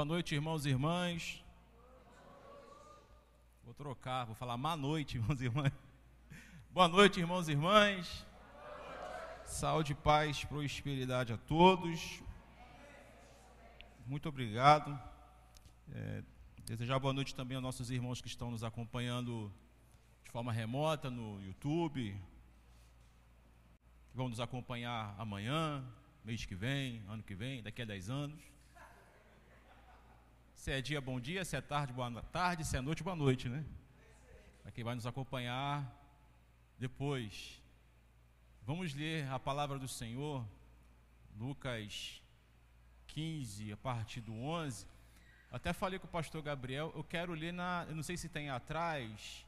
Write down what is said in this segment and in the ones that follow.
Boa noite, irmãos e irmãs. Vou trocar, vou falar má noite, irmãos e irmãs. Boa noite, irmãos e irmãs. Saúde, paz, prosperidade a todos. Muito obrigado. É, desejar boa noite também aos nossos irmãos que estão nos acompanhando de forma remota no YouTube. Vão nos acompanhar amanhã, mês que vem, ano que vem, daqui a 10 anos. Se é dia, bom dia, se é tarde, boa tarde, se é noite, boa noite, né? Para quem vai nos acompanhar depois. Vamos ler a palavra do Senhor, Lucas 15, a partir do 11. Até falei com o pastor Gabriel, eu quero ler na, eu não sei se tem atrás,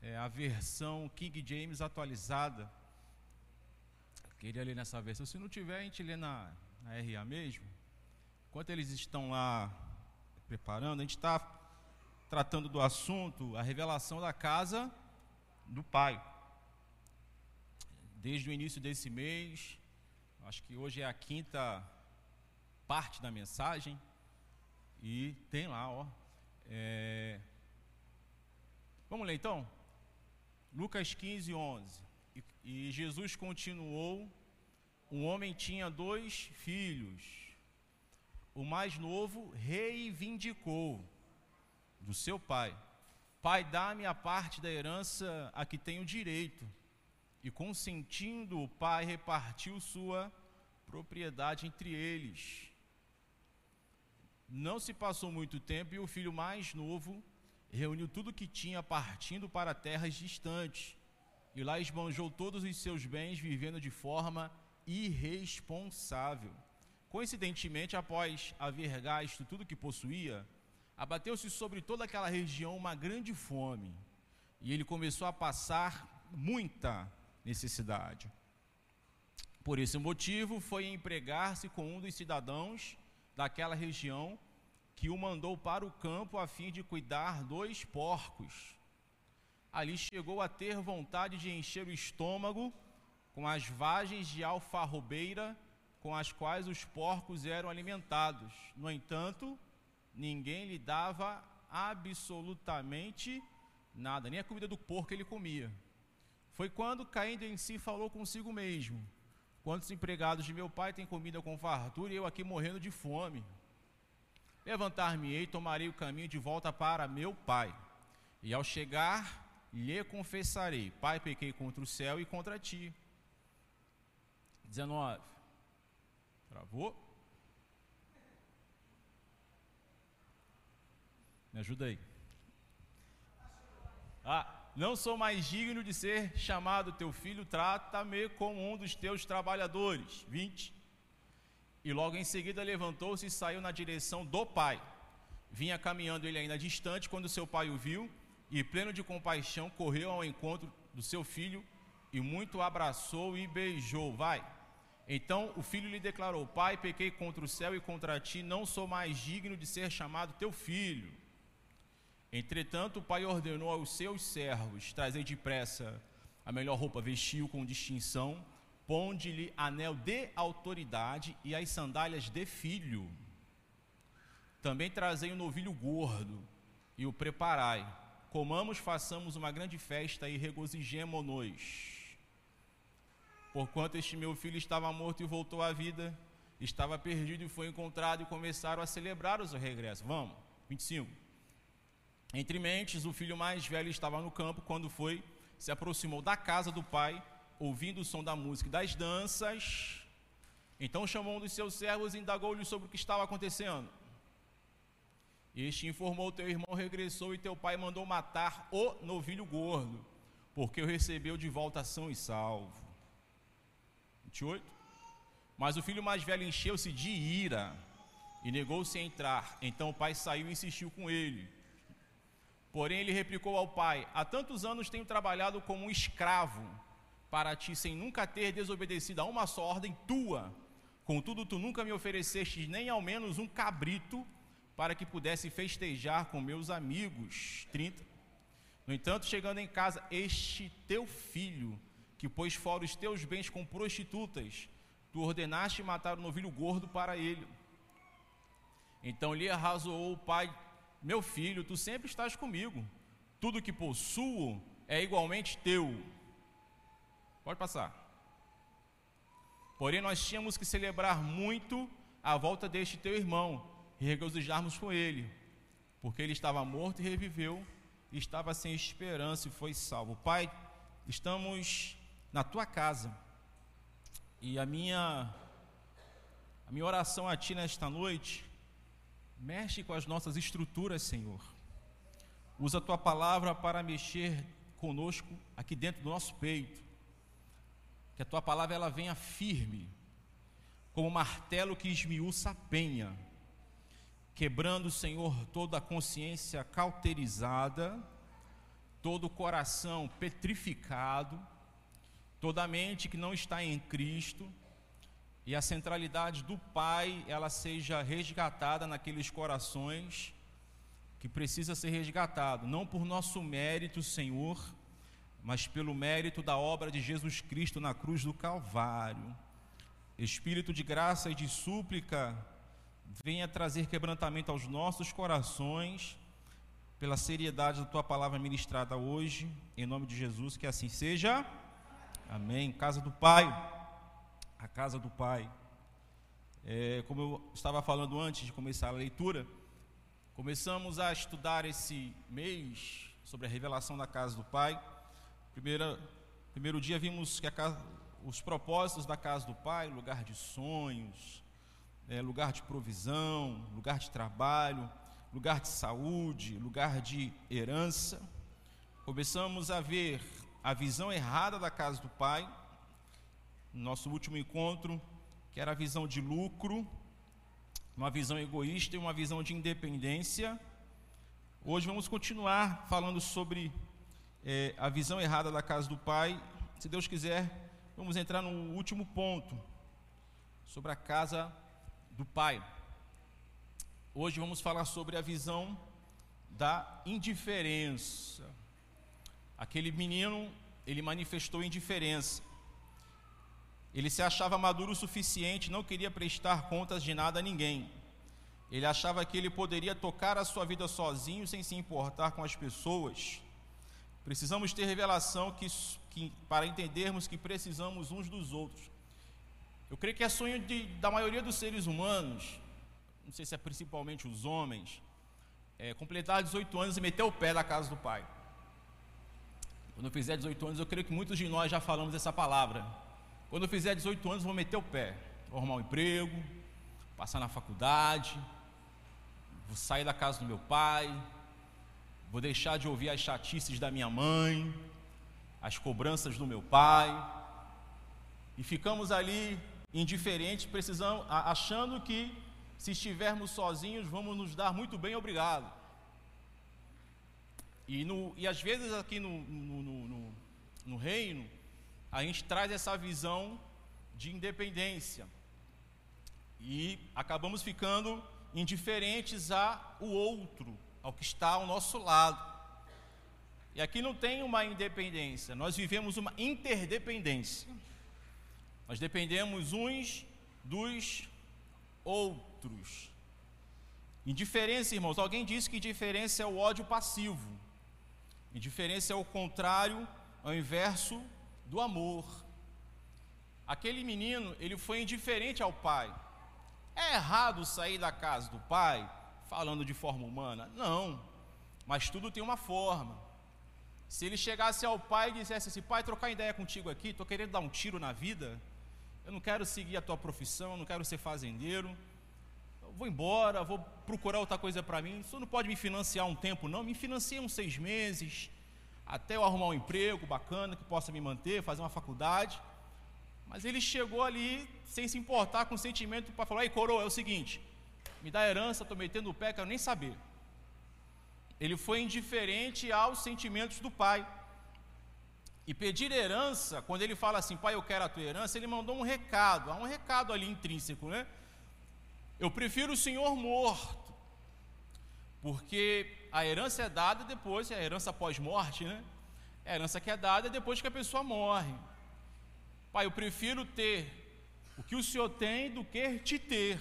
é, a versão King James atualizada. Queria ler nessa versão. Se não tiver, a gente lê na, na RA mesmo. Enquanto eles estão lá preparando, a gente está tratando do assunto, a revelação da casa do Pai. Desde o início desse mês, acho que hoje é a quinta parte da mensagem, e tem lá, ó. É... Vamos ler então? Lucas 15, 11. E, Jesus continuou: Um homem tinha dois filhos. O mais novo reivindicou do seu pai: Pai, dá-me a parte da herança a que tenho direito. E consentindo, o pai repartiu sua propriedade entre eles. Não se passou muito tempo e o filho mais novo reuniu tudo o que tinha partindo para terras distantes. E lá esbanjou todos os seus bens, vivendo de forma irresponsável. Coincidentemente, após haver gasto tudo que possuía, abateu-se sobre toda aquela região uma grande fome, e ele começou a passar muita necessidade. Por esse motivo, foi empregar-se com um dos cidadãos daquela região que o mandou para o campo a fim de cuidar dos porcos. Ali chegou a ter vontade de encher o estômago com as vagens de alfarrobeira com as quais os porcos eram alimentados. No entanto, ninguém lhe dava absolutamente nada, nem a comida do porco ele comia. Foi quando, caindo em si, falou consigo mesmo: Quantos empregados de meu pai têm comida com fartura e eu aqui morrendo de fome? Levantar-me-ei, tomarei o caminho de volta para meu pai. E ao chegar, lhe confessarei: Pai, pequei contra o céu e contra ti. 19. Travou? Me ajuda aí. Ah, não sou mais digno de ser chamado teu filho, trata-me como um dos teus trabalhadores. 20. E logo em seguida levantou-se e saiu na direção do pai. Vinha caminhando ele ainda distante quando seu pai o viu e, pleno de compaixão, correu ao encontro do seu filho e muito abraçou e beijou. Vai. Então o filho lhe declarou: Pai, pequei contra o céu e contra ti, não sou mais digno de ser chamado teu filho. Entretanto, o pai ordenou aos seus servos: Trazei depressa a melhor roupa, vestiu com distinção, ponde-lhe anel de autoridade e as sandálias de filho. Também trazei um novilho gordo e o preparai. Comamos, façamos uma grande festa e regozijemo-nos Porquanto este meu filho estava morto e voltou à vida, estava perdido e foi encontrado, e começaram a celebrar o seu regresso. Vamos, 25. Entre mentes, o filho mais velho estava no campo quando foi, se aproximou da casa do pai, ouvindo o som da música e das danças. Então chamou um dos seus servos e indagou-lhe sobre o que estava acontecendo. Este informou: Teu irmão regressou e teu pai mandou matar o novilho gordo, porque o recebeu de volta são e salvo. 28. Mas o filho mais velho encheu-se de ira e negou-se a entrar. Então o pai saiu e insistiu com ele. Porém, ele replicou ao pai: Há tantos anos tenho trabalhado como um escravo para ti, sem nunca ter desobedecido a uma só ordem tua. Contudo, tu nunca me ofereceste nem ao menos um cabrito para que pudesse festejar com meus amigos. 30. No entanto, chegando em casa, este teu filho que pôs fora os teus bens com prostitutas, tu ordenaste matar o novilho gordo para ele. Então lhe arrazoou o pai: Meu filho, tu sempre estás comigo. Tudo que possuo é igualmente teu. Pode passar. Porém, nós tínhamos que celebrar muito a volta deste teu irmão e regozijarmos com ele, porque ele estava morto e reviveu, e estava sem esperança e foi salvo. Pai, estamos na tua casa. E a minha a minha oração a ti nesta noite mexe com as nossas estruturas, Senhor. Usa a tua palavra para mexer conosco aqui dentro do nosso peito. Que a tua palavra ela venha firme, como martelo que esmiuça a penha, quebrando, Senhor, toda a consciência cauterizada, todo o coração petrificado, toda a mente que não está em Cristo, e a centralidade do Pai, ela seja resgatada naqueles corações que precisa ser resgatado, não por nosso mérito, Senhor, mas pelo mérito da obra de Jesus Cristo na cruz do Calvário. Espírito de graça e de súplica, venha trazer quebrantamento aos nossos corações, pela seriedade da tua palavra ministrada hoje, em nome de Jesus, que assim seja. Amém. Casa do Pai, a casa do Pai. É, como eu estava falando antes de começar a leitura, Começamos a estudar esse mês sobre a revelação da casa do Pai. Primeira, primeiro dia vimos que casa, os propósitos da casa do Pai, lugar de sonhos, é, lugar de provisão, lugar de trabalho, lugar de saúde, lugar de herança. Começamos a ver a visão errada da casa do Pai. No nosso último encontro, que era a visão de lucro, uma visão egoísta e uma visão de independência. Hoje vamos continuar falando sobre é, a visão errada da casa do Pai. Se Deus quiser, vamos entrar no último ponto, sobre a casa do Pai. Hoje vamos falar sobre a visão da indiferença. Aquele menino, ele manifestou indiferença. Ele se achava maduro o suficiente, não queria prestar contas de nada a ninguém. Ele achava que ele poderia tocar a sua vida sozinho, sem se importar com as pessoas. Precisamos ter revelação que, que, para entendermos que precisamos uns dos outros. Eu creio que é sonho de, da maioria dos seres humanos, não sei se é principalmente os homens, é completar 18 anos e meter o pé da casa do pai. Quando eu fizer 18 anos, eu creio que muitos de nós já falamos essa palavra. Quando eu fizer 18 anos, vou meter o pé. Vou arrumar um emprego, passar na faculdade, vou sair da casa do meu pai, vou deixar de ouvir as chatices da minha mãe, as cobranças do meu pai, e ficamos ali indiferentes, achando que se estivermos sozinhos vamos nos dar muito bem, obrigado. E, no, e às vezes aqui no, no, no, no reino, a gente traz essa visão de independência e acabamos ficando indiferentes ao outro, ao que está ao nosso lado. E aqui não tem uma independência, nós vivemos uma interdependência. Nós dependemos uns dos outros. Indiferença, irmãos, alguém disse que indiferença é o ódio passivo. Indiferença é o contrário, ao inverso do amor. Aquele menino, ele foi indiferente ao pai. É errado sair da casa do pai falando de forma humana? Não. Mas tudo tem uma forma. Se ele chegasse ao pai e dissesse assim: Pai, trocar ideia contigo aqui, estou querendo dar um tiro na vida. Eu não quero seguir a tua profissão, não quero ser fazendeiro. Vou embora, vou procurar outra coisa para mim. Você não pode me financiar um tempo, não. Me financia uns seis meses, até eu arrumar um emprego bacana que possa me manter, fazer uma faculdade. Mas ele chegou ali sem se importar com o sentimento para falar: Ei, coroa, é o seguinte, me dá herança, estou metendo o pé, quero nem saber. Ele foi indiferente aos sentimentos do pai. E pedir herança, quando ele fala assim, pai, eu quero a tua herança, ele mandou um recado, há um recado ali intrínseco, né? Eu prefiro o senhor morto, porque a herança é dada depois, a herança pós-morte, né? É a herança que é dada depois que a pessoa morre. Pai, eu prefiro ter o que o Senhor tem do que te ter.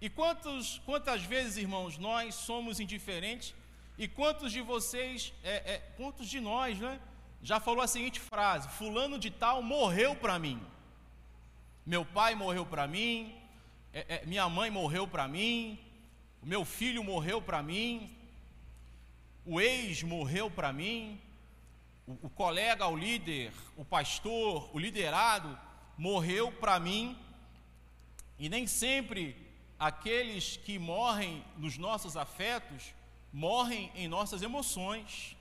E quantos, quantas vezes, irmãos, nós somos indiferentes? E quantos de vocês, é, é, quantos de nós, né, já falou a seguinte frase: Fulano de Tal morreu para mim. Meu pai morreu para mim, é, é, minha mãe morreu para mim, o meu filho morreu para mim, o ex morreu para mim, o, o colega, o líder, o pastor, o liderado morreu para mim. E nem sempre aqueles que morrem nos nossos afetos morrem em nossas emoções.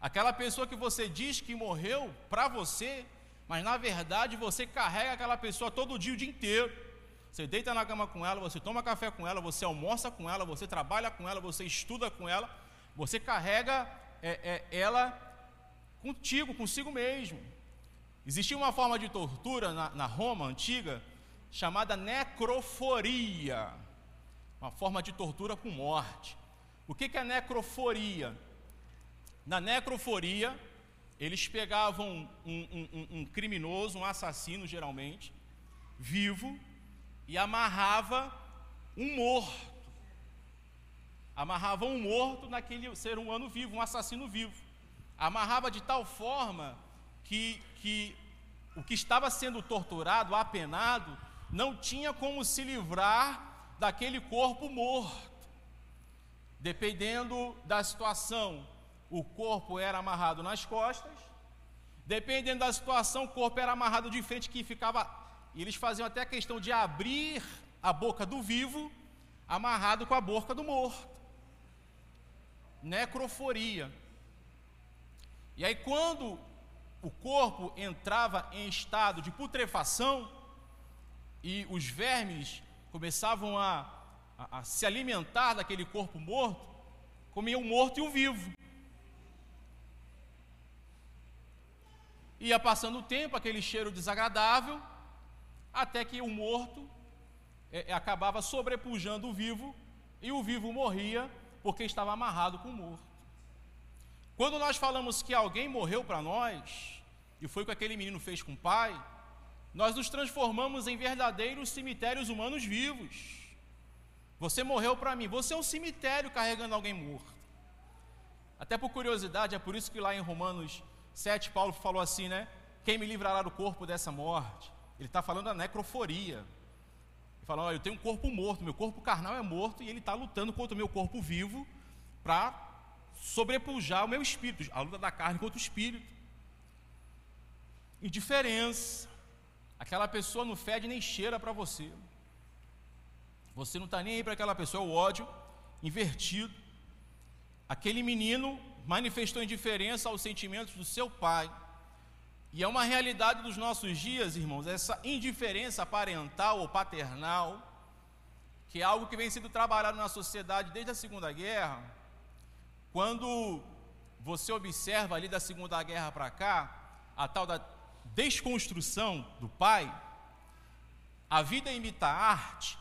Aquela pessoa que você diz que morreu para você, mas na verdade você carrega aquela pessoa todo dia, o dia inteiro. Você deita na cama com ela, você toma café com ela, você almoça com ela, você trabalha com ela, você estuda com ela, você carrega é, é, ela contigo, consigo mesmo. Existia uma forma de tortura na, na Roma antiga chamada necroforia, uma forma de tortura com morte. O que, que é necroforia? Na necroforia, eles pegavam um, um, um, um criminoso, um assassino geralmente, vivo, e amarrava um morto. Amarrava um morto naquele ser humano vivo, um assassino vivo. Amarrava de tal forma que, que o que estava sendo torturado, apenado, não tinha como se livrar daquele corpo morto. Dependendo da situação, o corpo era amarrado nas costas, dependendo da situação, o corpo era amarrado de frente, que ficava. E eles faziam até a questão de abrir a boca do vivo, amarrado com a boca do morto. Necroforia. E aí, quando o corpo entrava em estado de putrefação e os vermes começavam a a, a se alimentar daquele corpo morto, comia o morto e o vivo. Ia passando o tempo, aquele cheiro desagradável, até que o morto é, é, acabava sobrepujando o vivo e o vivo morria porque estava amarrado com o morto. Quando nós falamos que alguém morreu para nós, e foi o que aquele menino fez com o pai, nós nos transformamos em verdadeiros cemitérios humanos vivos. Você morreu para mim. Você é um cemitério carregando alguém morto. Até por curiosidade, é por isso que lá em Romanos 7, Paulo falou assim, né? Quem me livrará do corpo dessa morte? Ele está falando da necroforia. Ele fala: Olha, eu tenho um corpo morto, meu corpo carnal é morto e ele está lutando contra o meu corpo vivo para sobrepujar o meu espírito, a luta da carne contra o espírito. Indiferença. Aquela pessoa não fede nem cheira para você. Você não está nem aí para aquela pessoa, é o ódio invertido. Aquele menino manifestou indiferença aos sentimentos do seu pai. E é uma realidade dos nossos dias, irmãos, essa indiferença parental ou paternal, que é algo que vem sendo trabalhado na sociedade desde a Segunda Guerra. Quando você observa ali da Segunda Guerra para cá, a tal da desconstrução do pai, a vida imita a arte,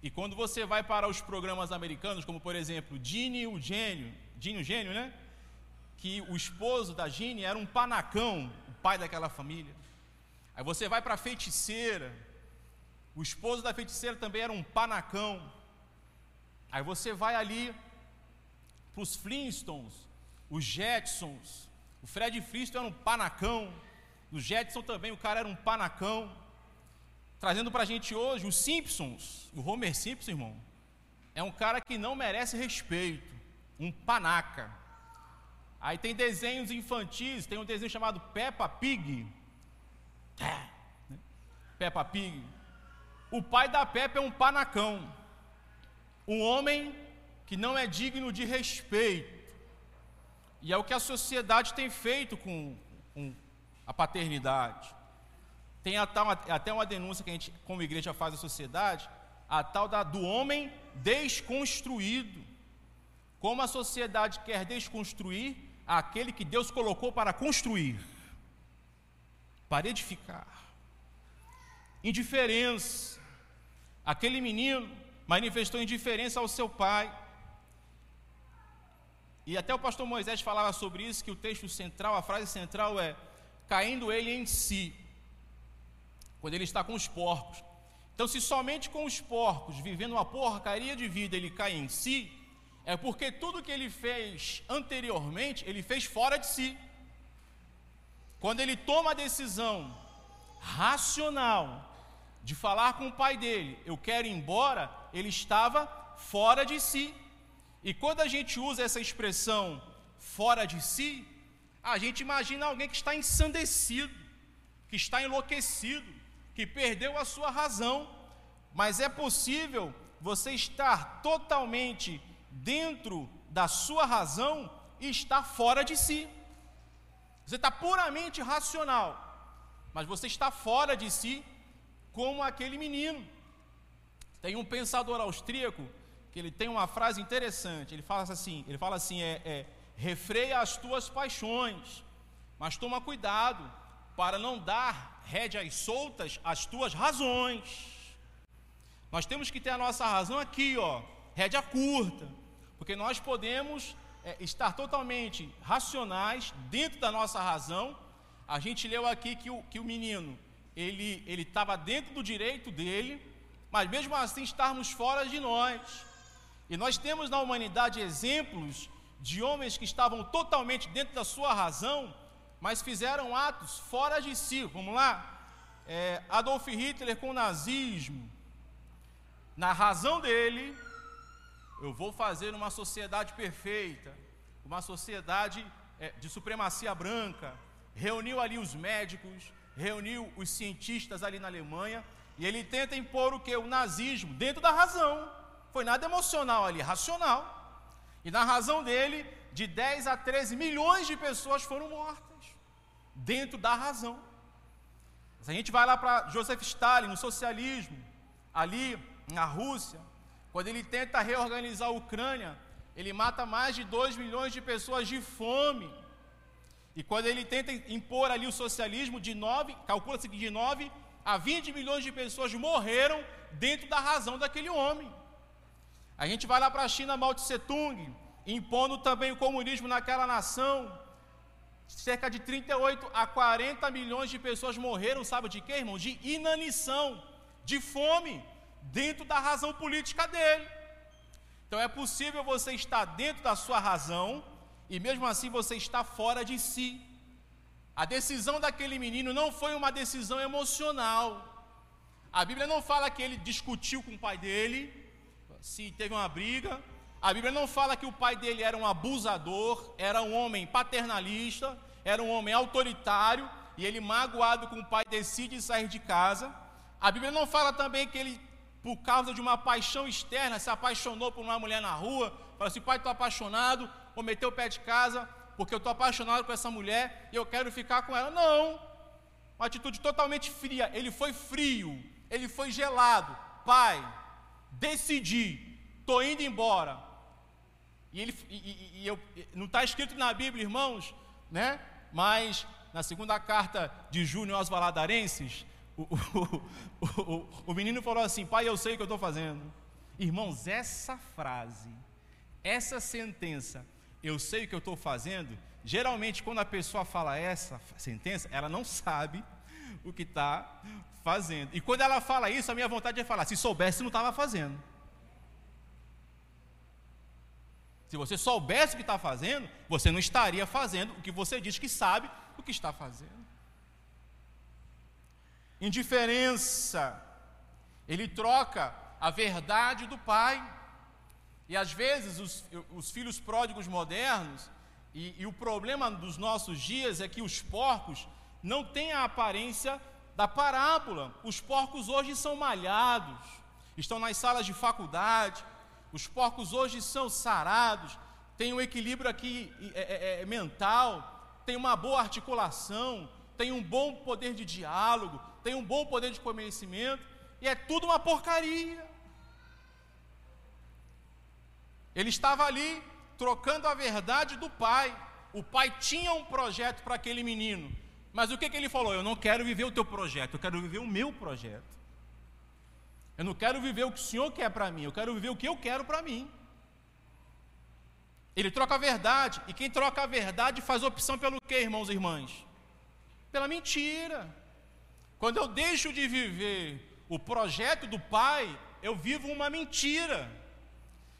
e quando você vai para os programas americanos, como por exemplo, Gene o Gênio, Gene o Gênio, né? Que o esposo da Gene era um panacão, pai daquela família. Aí você vai para a feiticeira, o esposo da feiticeira também era um panacão. Aí você vai ali para os Flintstones, os Jetsons, o Fred Flintstone era um panacão, o Jetson também, o cara era um panacão trazendo para a gente hoje os Simpsons. O Homer Simpson, irmão, é um cara que não merece respeito, um panaca. Aí tem desenhos infantis, tem um desenho chamado Peppa Pig. É, né? Peppa Pig. O pai da Peppa é um panacão, um homem que não é digno de respeito. E é o que a sociedade tem feito com, com a paternidade. Tem até uma denúncia que a gente, como igreja, faz à sociedade, a tal da, do homem desconstruído. Como a sociedade quer desconstruir aquele que Deus colocou para construir, para edificar. Indiferença. Aquele menino manifestou indiferença ao seu pai. E até o pastor Moisés falava sobre isso, que o texto central, a frase central é: caindo ele em si quando ele está com os porcos. Então, se somente com os porcos, vivendo uma porcaria de vida, ele cai em si, é porque tudo que ele fez anteriormente, ele fez fora de si. Quando ele toma a decisão racional de falar com o pai dele, eu quero ir embora, ele estava fora de si. E quando a gente usa essa expressão fora de si, a gente imagina alguém que está ensandecido, que está enlouquecido, que perdeu a sua razão. Mas é possível você estar totalmente dentro da sua razão e estar fora de si. Você está puramente racional, mas você está fora de si, como aquele menino. Tem um pensador austríaco que ele tem uma frase interessante. Ele fala assim: ele fala assim, é, é refreia as tuas paixões, mas toma cuidado para não dar rédeas soltas às tuas razões. Nós temos que ter a nossa razão aqui, ó, rédea curta, porque nós podemos é, estar totalmente racionais dentro da nossa razão. A gente leu aqui que o, que o menino ele estava dentro do direito dele, mas mesmo assim estarmos fora de nós. E nós temos na humanidade exemplos de homens que estavam totalmente dentro da sua razão, mas fizeram atos fora de si. Vamos lá? É, Adolf Hitler com o nazismo, na razão dele, eu vou fazer uma sociedade perfeita, uma sociedade é, de supremacia branca. Reuniu ali os médicos, reuniu os cientistas ali na Alemanha, e ele tenta impor o que? O nazismo, dentro da razão. Foi nada emocional ali, racional. E na razão dele, de 10 a 13 milhões de pessoas foram mortas, dentro da razão. Se a gente vai lá para Joseph Stalin, no socialismo, ali na Rússia, quando ele tenta reorganizar a Ucrânia, ele mata mais de 2 milhões de pessoas de fome. E quando ele tenta impor ali o socialismo, de 9, calcula-se que de 9 a 20 milhões de pessoas morreram dentro da razão daquele homem. A gente vai lá para a China, Mao Tse Tung, impondo também o comunismo naquela nação. Cerca de 38 a 40 milhões de pessoas morreram, sabe de quê, irmão? De inanição, de fome dentro da razão política dele. Então é possível você estar dentro da sua razão e mesmo assim você está fora de si. A decisão daquele menino não foi uma decisão emocional. A Bíblia não fala que ele discutiu com o pai dele, se teve uma briga. A Bíblia não fala que o pai dele era um abusador, era um homem paternalista, era um homem autoritário, e ele, magoado com o pai, decide sair de casa. A Bíblia não fala também que ele por causa de uma paixão externa, se apaixonou por uma mulher na rua, falou assim: pai, estou apaixonado, vou meter o pé de casa, porque eu estou apaixonado com essa mulher e eu quero ficar com ela. Não, uma atitude totalmente fria. Ele foi frio, ele foi gelado. Pai, decidi, estou indo embora. E, ele, e, e, e eu, não está escrito na Bíblia, irmãos, né? mas na segunda carta de Júnior aos Valadarenses, o, o, o, menino falou assim: Pai, eu sei o que eu estou fazendo. Irmãos, essa frase, essa sentença, eu sei o que eu estou fazendo, geralmente quando a pessoa fala essa sentença, ela não sabe o que está fazendo. E quando ela fala isso, a minha vontade é falar: se soubesse, não estava fazendo. Se você soubesse o que está fazendo, você não estaria fazendo o que você diz que sabe o que está fazendo indiferença. Ele troca a verdade do pai. E às vezes os, os filhos pródigos modernos, e, e, o problema dos nossos dias é que os porcos não têm a aparência da parábola. Os porcos hoje são malhados, estão nas salas de faculdade, os porcos hoje são sarados, têm um equilíbrio aqui é, é, é, mental, têm uma boa articulação, têm um bom poder de diálogo, tem um bom poder de conhecimento, e é tudo uma porcaria. Ele estava ali trocando a verdade do pai. O pai tinha um projeto para aquele menino, mas o que, que ele falou? Eu não quero viver o teu projeto, eu quero viver o meu projeto. Eu não quero viver o que o Senhor quer para mim, eu quero viver o que eu quero para mim. Ele troca a verdade, e quem troca a verdade faz opção pelo que, irmãos e irmãs? Pela mentira. Quando eu deixo de viver o projeto do Pai, eu vivo uma mentira.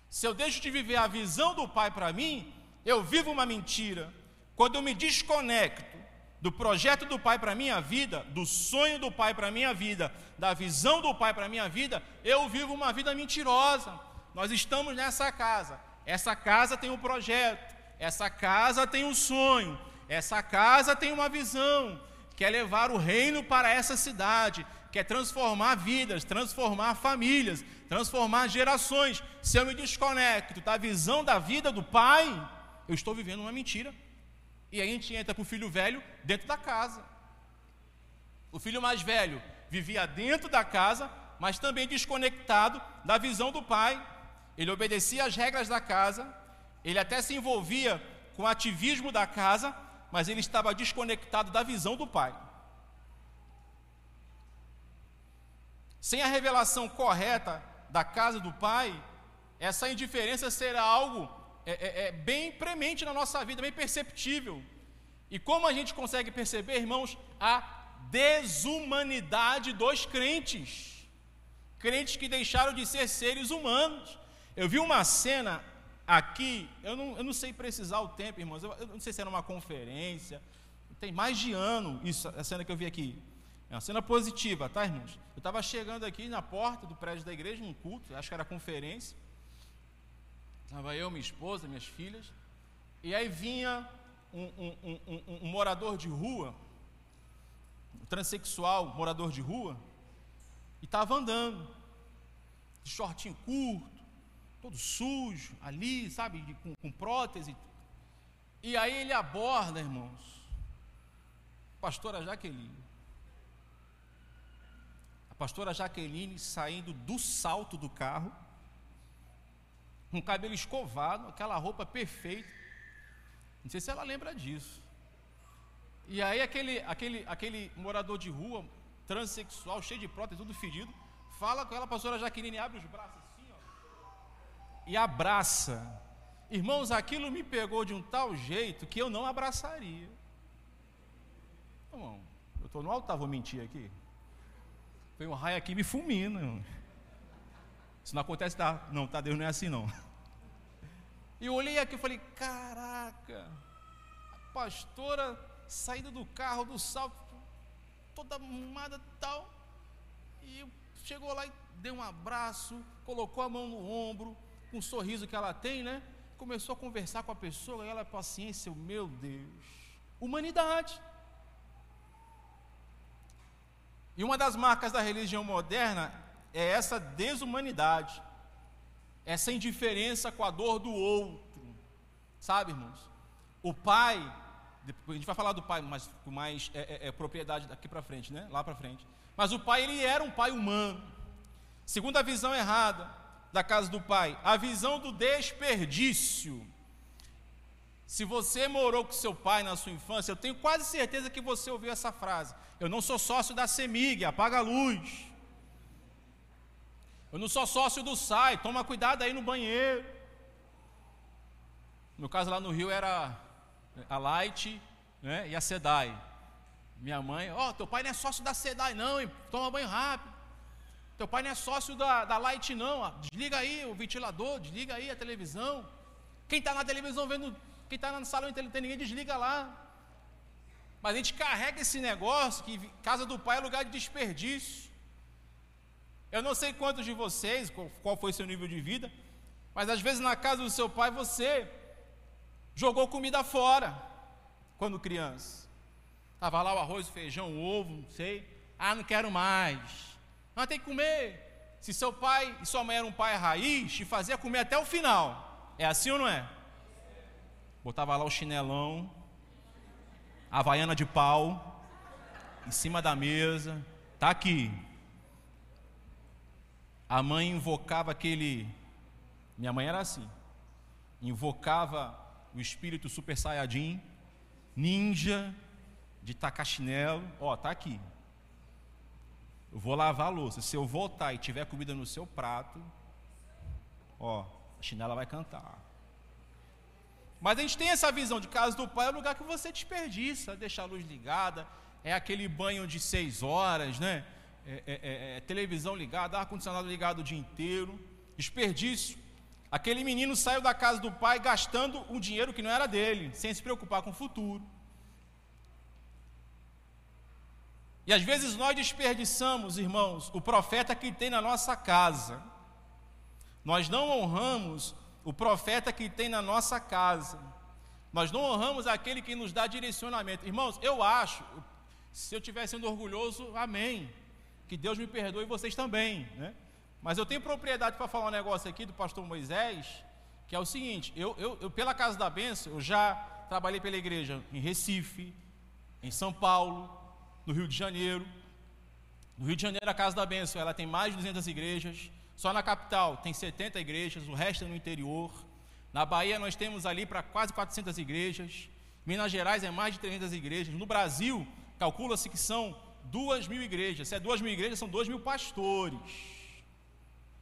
Se eu deixo de viver a visão do Pai para mim, eu vivo uma mentira. Quando eu me desconecto do projeto do Pai para a minha vida, do sonho do Pai para a minha vida, da visão do Pai para a minha vida, eu vivo uma vida mentirosa. Nós estamos nessa casa. Essa casa tem um projeto, essa casa tem um sonho, essa casa tem uma visão, quer levar o reino para essa cidade, quer transformar vidas, transformar famílias, transformar gerações. Se eu me desconecto da visão da vida do Pai, eu estou vivendo uma mentira. E aí a gente entra para o filho velho dentro da casa. O filho mais velho vivia dentro da casa, mas também desconectado da visão do pai. Ele obedecia às regras da casa, ele até se envolvia com o ativismo da casa, mas ele estava desconectado da visão do pai. Sem a revelação correta da casa do pai, essa indiferença será algo é, é, é bem premente na nossa vida, bem perceptível. E como a gente consegue perceber, irmãos, a desumanidade dos crentes. Crentes que deixaram de ser seres humanos. Eu vi uma cena aqui, eu não, eu não sei precisar o tempo, irmãos, eu, eu não sei se era uma conferência, tem mais de ano isso, a cena que eu vi aqui. É uma cena positiva, tá, irmãos? Eu estava chegando aqui na porta do prédio da igreja, num culto, acho que era conferência. Estava eu, minha esposa, minhas filhas. E aí vinha um, um, um, um morador de rua, um transexual, morador de rua, e estava andando, de shortinho curto, todo sujo, ali, sabe, de, com, com prótese. E aí ele aborda, irmãos, pastora Jaqueline. A pastora Jaqueline saindo do salto do carro com cabelo escovado, aquela roupa perfeita. Não sei se ela lembra disso. E aí aquele, aquele, aquele morador de rua, transexual, cheio de prótese, tudo fedido, fala com ela, a pastora Jaqueline abre os braços e abraça. Irmãos, aquilo me pegou de um tal jeito que eu não abraçaria. Irmão, eu estou no altar, vou mentir aqui. Foi um raio aqui me fulmina. Isso não acontece, tá? Não, tá, Deus não é assim não. E eu olhei aqui e falei, caraca, a pastora saindo do carro, do salto, toda arrumada tal. E chegou lá e deu um abraço, colocou a mão no ombro, com um sorriso que ela tem, né? Começou a conversar com a pessoa, ela, paciência, meu Deus, humanidade. E uma das marcas da religião moderna é essa desumanidade, essa indiferença com a dor do outro, sabe, irmãos? O pai, a gente vai falar do pai mas com mais é, é, é, propriedade daqui para frente, né? Lá para frente. Mas o pai ele era um pai humano. Segundo a visão errada da casa do pai, a visão do desperdício. Se você morou com seu pai na sua infância, eu tenho quase certeza que você ouviu essa frase. Eu não sou sócio da Semig, apaga a luz. Eu não sou sócio do SAI, toma cuidado aí no banheiro. No caso lá no Rio era a Light né, e a SEDAI. Minha mãe, ó, oh, teu pai não é sócio da SEDAI não, hein? toma banho rápido. Teu pai não é sócio da, da Light não, desliga aí o ventilador, desliga aí a televisão. Quem está na televisão vendo, quem está na sala não tem ninguém, desliga lá. Mas a gente carrega esse negócio que casa do pai é lugar de desperdício. Eu não sei quantos de vocês, qual foi seu nível de vida, mas às vezes na casa do seu pai você jogou comida fora quando criança. Estava lá o arroz, o feijão, o ovo, não sei. Ah, não quero mais. Mas tem que comer. Se seu pai e sua mãe eram um pai raiz, te fazia comer até o final. É assim ou não é? Botava lá o chinelão, a havaiana de pau, em cima da mesa. Tá aqui, a mãe invocava aquele. Minha mãe era assim. Invocava o espírito super saiyajin, ninja, de tacar chinelo. Ó, tá aqui. Eu vou lavar a louça. Se eu voltar e tiver comida no seu prato, ó, a chinela vai cantar. Mas a gente tem essa visão de casa do pai, é o lugar que você desperdiça, deixar a luz ligada, é aquele banho de seis horas, né? é, é, é, televisão ligada, ar-condicionado ligado o dia inteiro, desperdício. Aquele menino saiu da casa do pai gastando um dinheiro que não era dele, sem se preocupar com o futuro. E às vezes nós desperdiçamos, irmãos, o profeta que tem na nossa casa. Nós não honramos o profeta que tem na nossa casa. Nós não honramos aquele que nos dá direcionamento. Irmãos, eu acho, se eu estiver sendo orgulhoso, amém. Que Deus me perdoe e vocês também. Né? Mas eu tenho propriedade para falar um negócio aqui do pastor Moisés, que é o seguinte: eu, eu, eu, pela Casa da Bênção, eu já trabalhei pela igreja em Recife, em São Paulo, no Rio de Janeiro. No Rio de Janeiro, a Casa da Bênção, ela tem mais de 200 igrejas. Só na capital tem 70 igrejas, o resto é no interior. Na Bahia nós temos ali para quase 400 igrejas. Minas Gerais é mais de 300 igrejas. No Brasil, calcula-se que são duas mil igrejas. Se é duas mil igrejas, são dois mil pastores.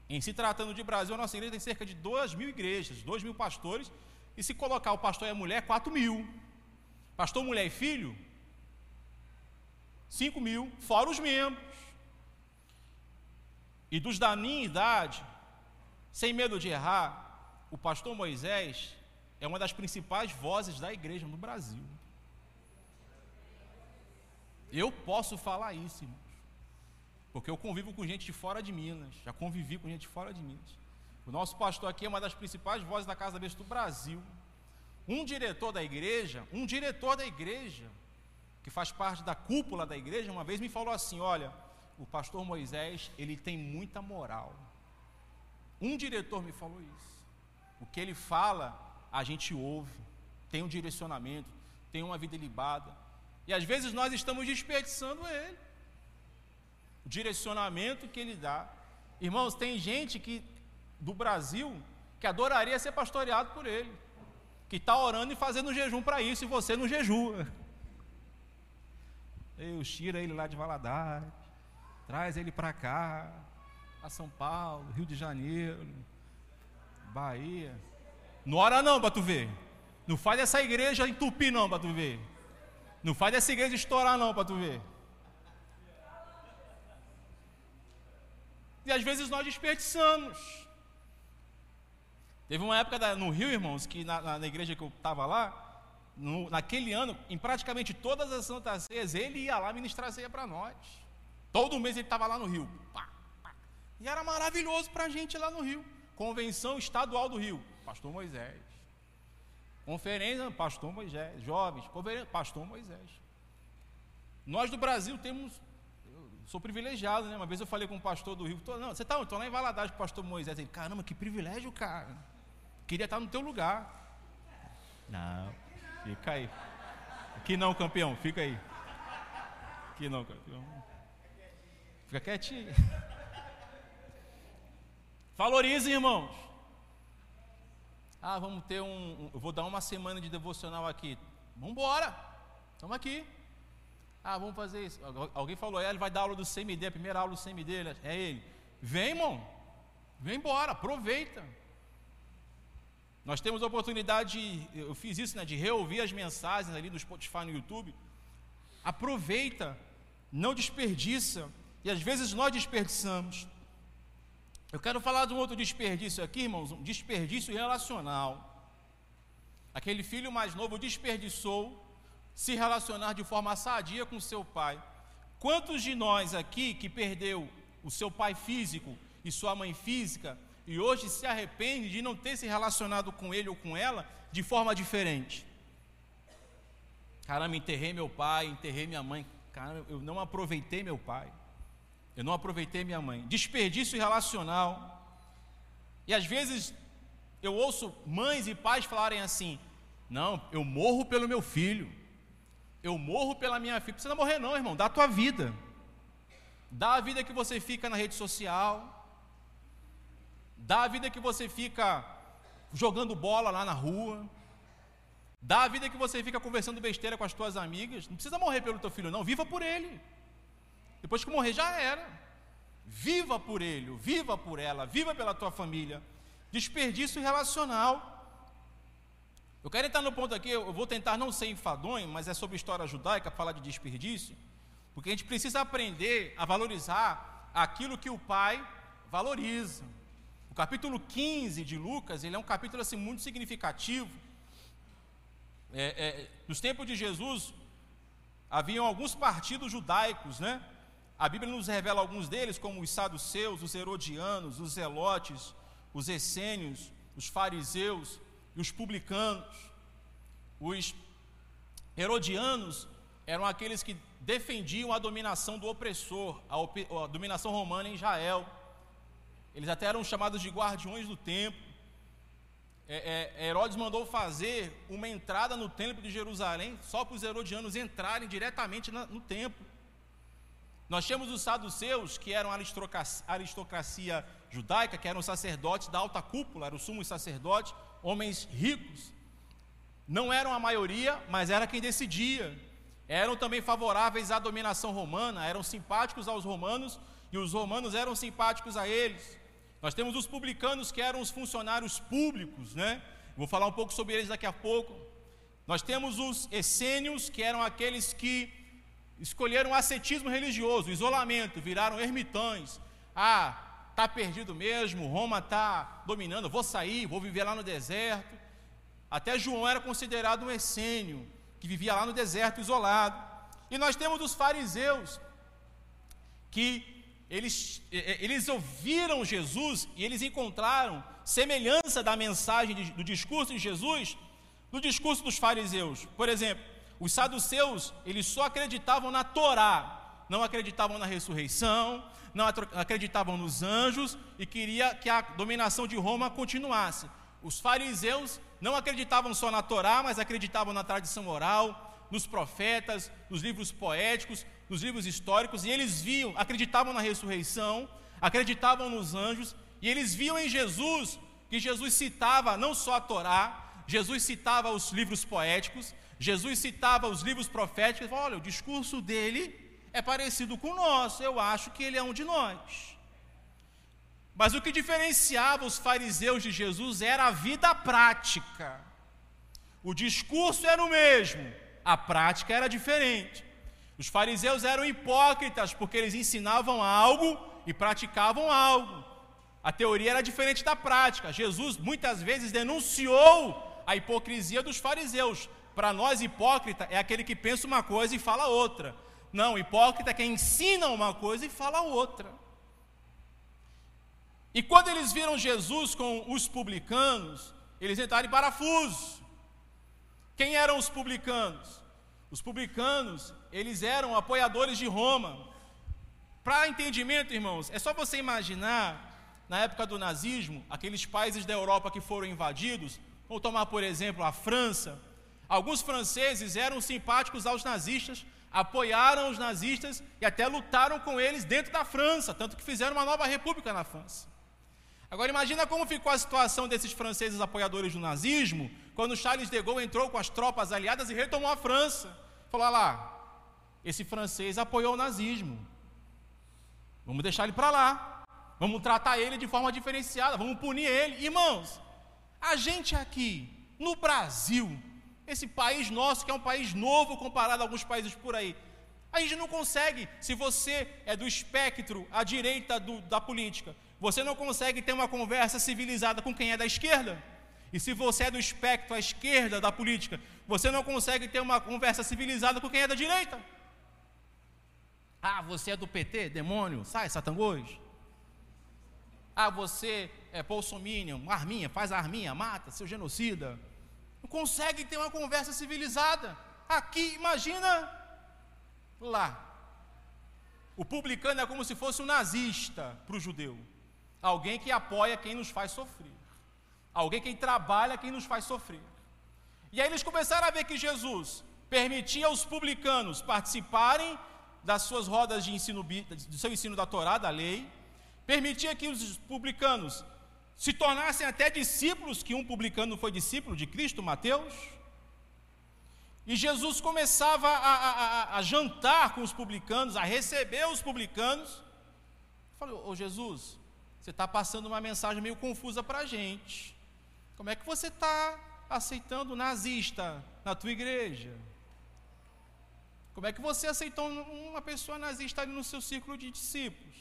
Em se tratando de Brasil, a nossa igreja tem cerca de duas mil igrejas, dois mil pastores. E se colocar o pastor e a mulher, quatro mil. Pastor, mulher e filho, cinco mil, fora os membros. E dos da minha idade, sem medo de errar, o pastor Moisés é uma das principais vozes da igreja no Brasil. Eu posso falar isso, irmãos, porque eu convivo com gente de fora de Minas, já convivi com gente de fora de Minas. O nosso pastor aqui é uma das principais vozes da Casa da Besta do Brasil. Um diretor da igreja, um diretor da igreja, que faz parte da cúpula da igreja, uma vez me falou assim: Olha, o pastor Moisés, ele tem muita moral. Um diretor me falou isso. O que ele fala, a gente ouve, tem um direcionamento, tem uma vida libada. E às vezes nós estamos desperdiçando ele. O direcionamento que ele dá. Irmãos, tem gente que do Brasil que adoraria ser pastoreado por ele, que está orando e fazendo jejum para isso, e você não jejua. Eu tira ele lá de Valadares, traz ele para cá, a São Paulo, Rio de Janeiro, Bahia. Não ora não para tu ver. Não faz essa igreja entupir não para tu ver. Não faz essa igreja estourar não para tu ver. E às vezes nós desperdiçamos. Teve uma época da, no Rio, irmãos, que na, na, na igreja que eu estava lá, no, naquele ano, em praticamente todas as santas ceias, ele ia lá ministrar ceia para nós. Todo mês ele estava lá no Rio. Pá, pá. E era maravilhoso para a gente lá no Rio. Convenção Estadual do Rio, Pastor Moisés. Conferência, Pastor Moisés. Jovens, Pastor Moisés. Nós do Brasil temos. Sou privilegiado, né? Uma vez eu falei com um pastor do Rio. Tô, não, você está lá em Valadares com o pastor Moisés. Ele, caramba, que privilégio, cara. Queria estar no teu lugar. Não, fica aí. Aqui não, campeão, fica aí. Aqui não, campeão. Fica quietinho. Valorize, irmãos. Ah, vamos ter um. Eu vou dar uma semana de devocional aqui. Vamos embora. Estamos aqui. Ah, vamos fazer isso. Alguém falou, é, ele vai dar aula do CMD, a primeira aula do CMD. É ele. Vem, irmão. Vem embora, aproveita. Nós temos a oportunidade, de, eu fiz isso, né, de reouvir as mensagens ali do Spotify no YouTube. Aproveita, não desperdiça. E às vezes nós desperdiçamos. Eu quero falar de um outro desperdício aqui, irmãos, um desperdício relacional. Aquele filho mais novo desperdiçou se relacionar de forma sadia com seu pai. Quantos de nós aqui que perdeu o seu pai físico e sua mãe física e hoje se arrepende de não ter se relacionado com ele ou com ela de forma diferente? Caramba, enterrei meu pai, enterrei minha mãe. Caramba, eu não aproveitei meu pai. Eu não aproveitei minha mãe. Desperdício relacional. E às vezes eu ouço mães e pais falarem assim: Não, eu morro pelo meu filho. Eu morro pela minha filha. Não precisa morrer, não, irmão. Dá a tua vida. Dá a vida que você fica na rede social. Dá a vida que você fica jogando bola lá na rua. Dá a vida que você fica conversando besteira com as tuas amigas. Não precisa morrer pelo teu filho, não. Viva por ele. Depois que morrer, já era. Viva por ele, viva por ela, viva pela tua família. Desperdício relacional. Eu quero entrar no ponto aqui, eu vou tentar não ser enfadonho, mas é sobre história judaica, falar de desperdício. Porque a gente precisa aprender a valorizar aquilo que o Pai valoriza. O capítulo 15 de Lucas, ele é um capítulo assim muito significativo. É, é, nos tempos de Jesus, haviam alguns partidos judaicos, né? A Bíblia nos revela alguns deles, como os saduceus, os herodianos, os zelotes, os essênios, os fariseus e os publicanos. Os herodianos eram aqueles que defendiam a dominação do opressor, a, a dominação romana em Israel. Eles até eram chamados de guardiões do templo. É, é, Herodes mandou fazer uma entrada no templo de Jerusalém só para os herodianos entrarem diretamente na, no templo. Nós tínhamos os saduceus, que eram a aristocracia, aristocracia judaica, que eram sacerdotes da alta cúpula, eram os sumos sacerdotes, homens ricos. Não eram a maioria, mas era quem decidia. Eram também favoráveis à dominação romana, eram simpáticos aos romanos e os romanos eram simpáticos a eles. Nós temos os publicanos que eram os funcionários públicos, né? Vou falar um pouco sobre eles daqui a pouco. Nós temos os essênios, que eram aqueles que escolheram o ascetismo religioso, o isolamento, viraram ermitões. Ah, tá perdido mesmo, Roma tá dominando, vou sair, vou viver lá no deserto. Até João era considerado um essênio, que vivia lá no deserto isolado. E nós temos os fariseus, que eles, eles ouviram Jesus e eles encontraram semelhança da mensagem de, do discurso de Jesus no discurso dos fariseus. Por exemplo, os saduceus, eles só acreditavam na Torá, não acreditavam na ressurreição, não acreditavam nos anjos e queria que a dominação de Roma continuasse. Os fariseus não acreditavam só na Torá, mas acreditavam na tradição oral, nos profetas, nos livros poéticos, nos livros históricos, e eles viam, acreditavam na ressurreição, acreditavam nos anjos, e eles viam em Jesus que Jesus citava não só a Torá, Jesus citava os livros poéticos, Jesus citava os livros proféticos, olha, o discurso dele é parecido com o nosso, eu acho que ele é um de nós. Mas o que diferenciava os fariseus de Jesus era a vida prática. O discurso era o mesmo, a prática era diferente. Os fariseus eram hipócritas porque eles ensinavam algo e praticavam algo. A teoria era diferente da prática. Jesus muitas vezes denunciou a hipocrisia dos fariseus. Para nós, hipócrita é aquele que pensa uma coisa e fala outra. Não, hipócrita é quem ensina uma coisa e fala outra. E quando eles viram Jesus com os publicanos, eles entraram em parafuso. Quem eram os publicanos? Os publicanos, eles eram apoiadores de Roma. Para entendimento, irmãos, é só você imaginar, na época do nazismo, aqueles países da Europa que foram invadidos, vou tomar por exemplo a França. Alguns franceses eram simpáticos aos nazistas, apoiaram os nazistas e até lutaram com eles dentro da França, tanto que fizeram uma nova república na França. Agora imagina como ficou a situação desses franceses apoiadores do nazismo, quando Charles de Gaulle entrou com as tropas aliadas e retomou a França. Falou lá, esse francês apoiou o nazismo. Vamos deixar ele para lá. Vamos tratar ele de forma diferenciada, vamos punir ele. Irmãos, a gente aqui, no Brasil, esse país nosso, que é um país novo comparado a alguns países por aí, a gente não consegue, se você é do espectro à direita do, da política, você não consegue ter uma conversa civilizada com quem é da esquerda. E se você é do espectro à esquerda da política, você não consegue ter uma conversa civilizada com quem é da direita. Ah, você é do PT, demônio, sai, satangôs. Ah, você é bolsominion, arminha, faz arminha, mata, seu genocida. Não consegue ter uma conversa civilizada. Aqui, imagina lá. O publicano é como se fosse um nazista para o judeu. Alguém que apoia quem nos faz sofrer. Alguém que trabalha quem nos faz sofrer. E aí eles começaram a ver que Jesus permitia aos publicanos participarem das suas rodas de ensino, do seu ensino da Torá, da lei, permitia que os publicanos se tornassem até discípulos, que um publicano foi discípulo de Cristo, Mateus. E Jesus começava a, a, a jantar com os publicanos, a receber os publicanos. Falou, ô Jesus, você está passando uma mensagem meio confusa para a gente. Como é que você está aceitando nazista na tua igreja? Como é que você aceitou uma pessoa nazista ali no seu círculo de discípulos?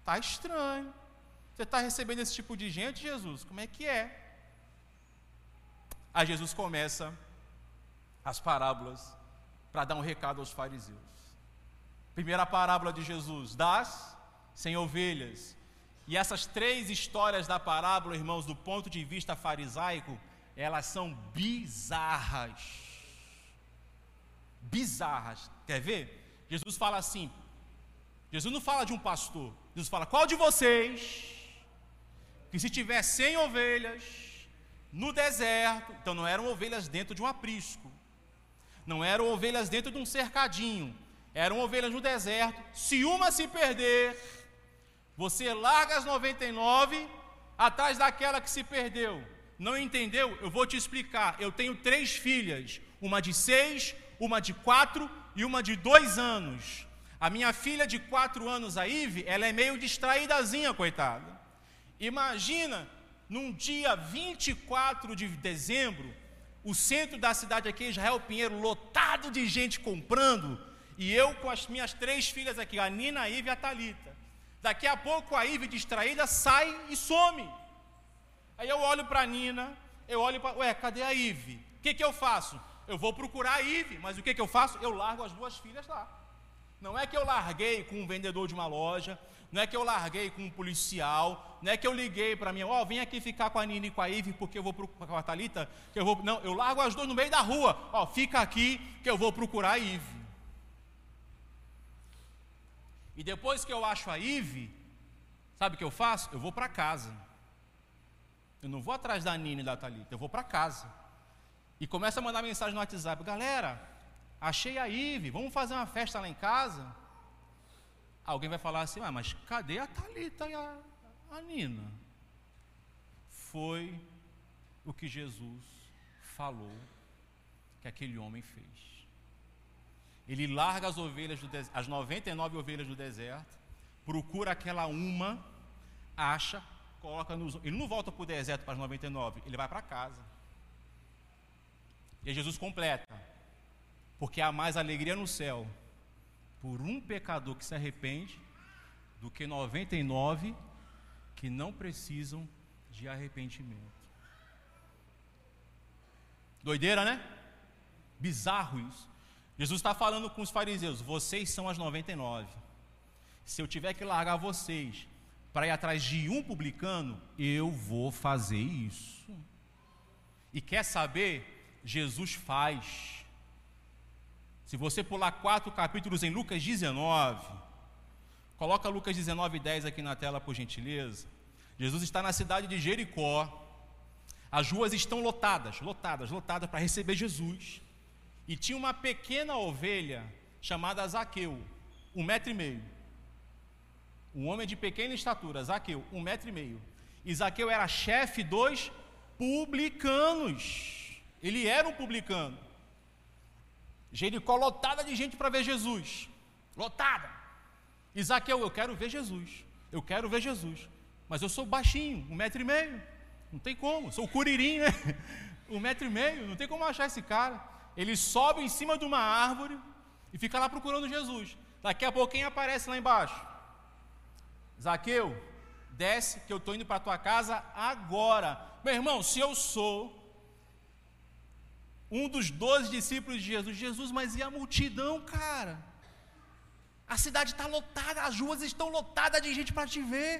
Está estranho. Você está recebendo esse tipo de gente, Jesus? Como é que é? Aí Jesus começa as parábolas para dar um recado aos fariseus. Primeira parábola de Jesus, das sem ovelhas. E essas três histórias da parábola, irmãos, do ponto de vista farisaico, elas são bizarras. Bizarras. Quer ver? Jesus fala assim: Jesus não fala de um pastor. Jesus fala: qual de vocês, que se tiver cem ovelhas no deserto, então não eram ovelhas dentro de um aprisco, não eram ovelhas dentro de um cercadinho, eram ovelhas no deserto. Se uma se perder, você larga as 99 atrás daquela que se perdeu. Não entendeu? Eu vou te explicar. Eu tenho três filhas: uma de seis, uma de quatro e uma de dois anos. A minha filha de quatro anos, a Ive, ela é meio distraídazinha, coitada. Imagina, num dia 24 de dezembro, o centro da cidade aqui, Israel Pinheiro, lotado de gente comprando, e eu com as minhas três filhas aqui, a Nina, a Ive e a Talita. Daqui a pouco a Ive distraída sai e some. Aí eu olho para a Nina, eu olho para. Ué, cadê a Ive? O que, que eu faço? Eu vou procurar a Ive, mas o que, que eu faço? Eu largo as duas filhas lá. Não é que eu larguei com um vendedor de uma loja, não é que eu larguei com um policial, não é que eu liguei para mim, ó, oh, vem aqui ficar com a Nina e com a Ive porque eu vou procurar com a Thalita, que eu vou. Não, eu largo as duas no meio da rua, ó, oh, fica aqui que eu vou procurar a Ive. E depois que eu acho a Ive, sabe o que eu faço? Eu vou para casa. Eu não vou atrás da Nina e da Thalita, eu vou para casa. E começo a mandar mensagem no WhatsApp: galera, achei a Ive, vamos fazer uma festa lá em casa? Alguém vai falar assim: ah, mas cadê a Thalita e a, a Nina? Foi o que Jesus falou que aquele homem fez. Ele larga as ovelhas, do as 99 ovelhas do deserto, procura aquela uma, acha, coloca nos. Ele não volta para o deserto para as 99, ele vai para casa. E Jesus completa, porque há mais alegria no céu por um pecador que se arrepende do que 99 que não precisam de arrependimento. Doideira, né? Bizarro isso. Jesus está falando com os fariseus: vocês são as 99. Se eu tiver que largar vocês para ir atrás de um publicano, eu vou fazer isso. E quer saber? Jesus faz. Se você pular quatro capítulos em Lucas 19, coloca Lucas 19, 10 aqui na tela, por gentileza. Jesus está na cidade de Jericó. As ruas estão lotadas, lotadas, lotadas para receber Jesus. E tinha uma pequena ovelha chamada Zaqueu, um metro e meio. Um homem de pequena estatura, Zaqueu, um metro e meio. E Zaqueu era chefe dos publicanos. Ele era um publicano. Jericó lotada de gente para ver Jesus. Lotada. E Zaqueu, eu quero ver Jesus. Eu quero ver Jesus. Mas eu sou baixinho, um metro e meio. Não tem como. Sou curirinho, né? Um metro e meio. Não tem como achar esse cara. Ele sobe em cima de uma árvore e fica lá procurando Jesus. Daqui a pouquinho aparece lá embaixo. Zaqueu, desce que eu estou indo para a tua casa agora. Meu irmão, se eu sou um dos doze discípulos de Jesus, Jesus, mas e a multidão, cara? A cidade está lotada, as ruas estão lotadas de gente para te ver.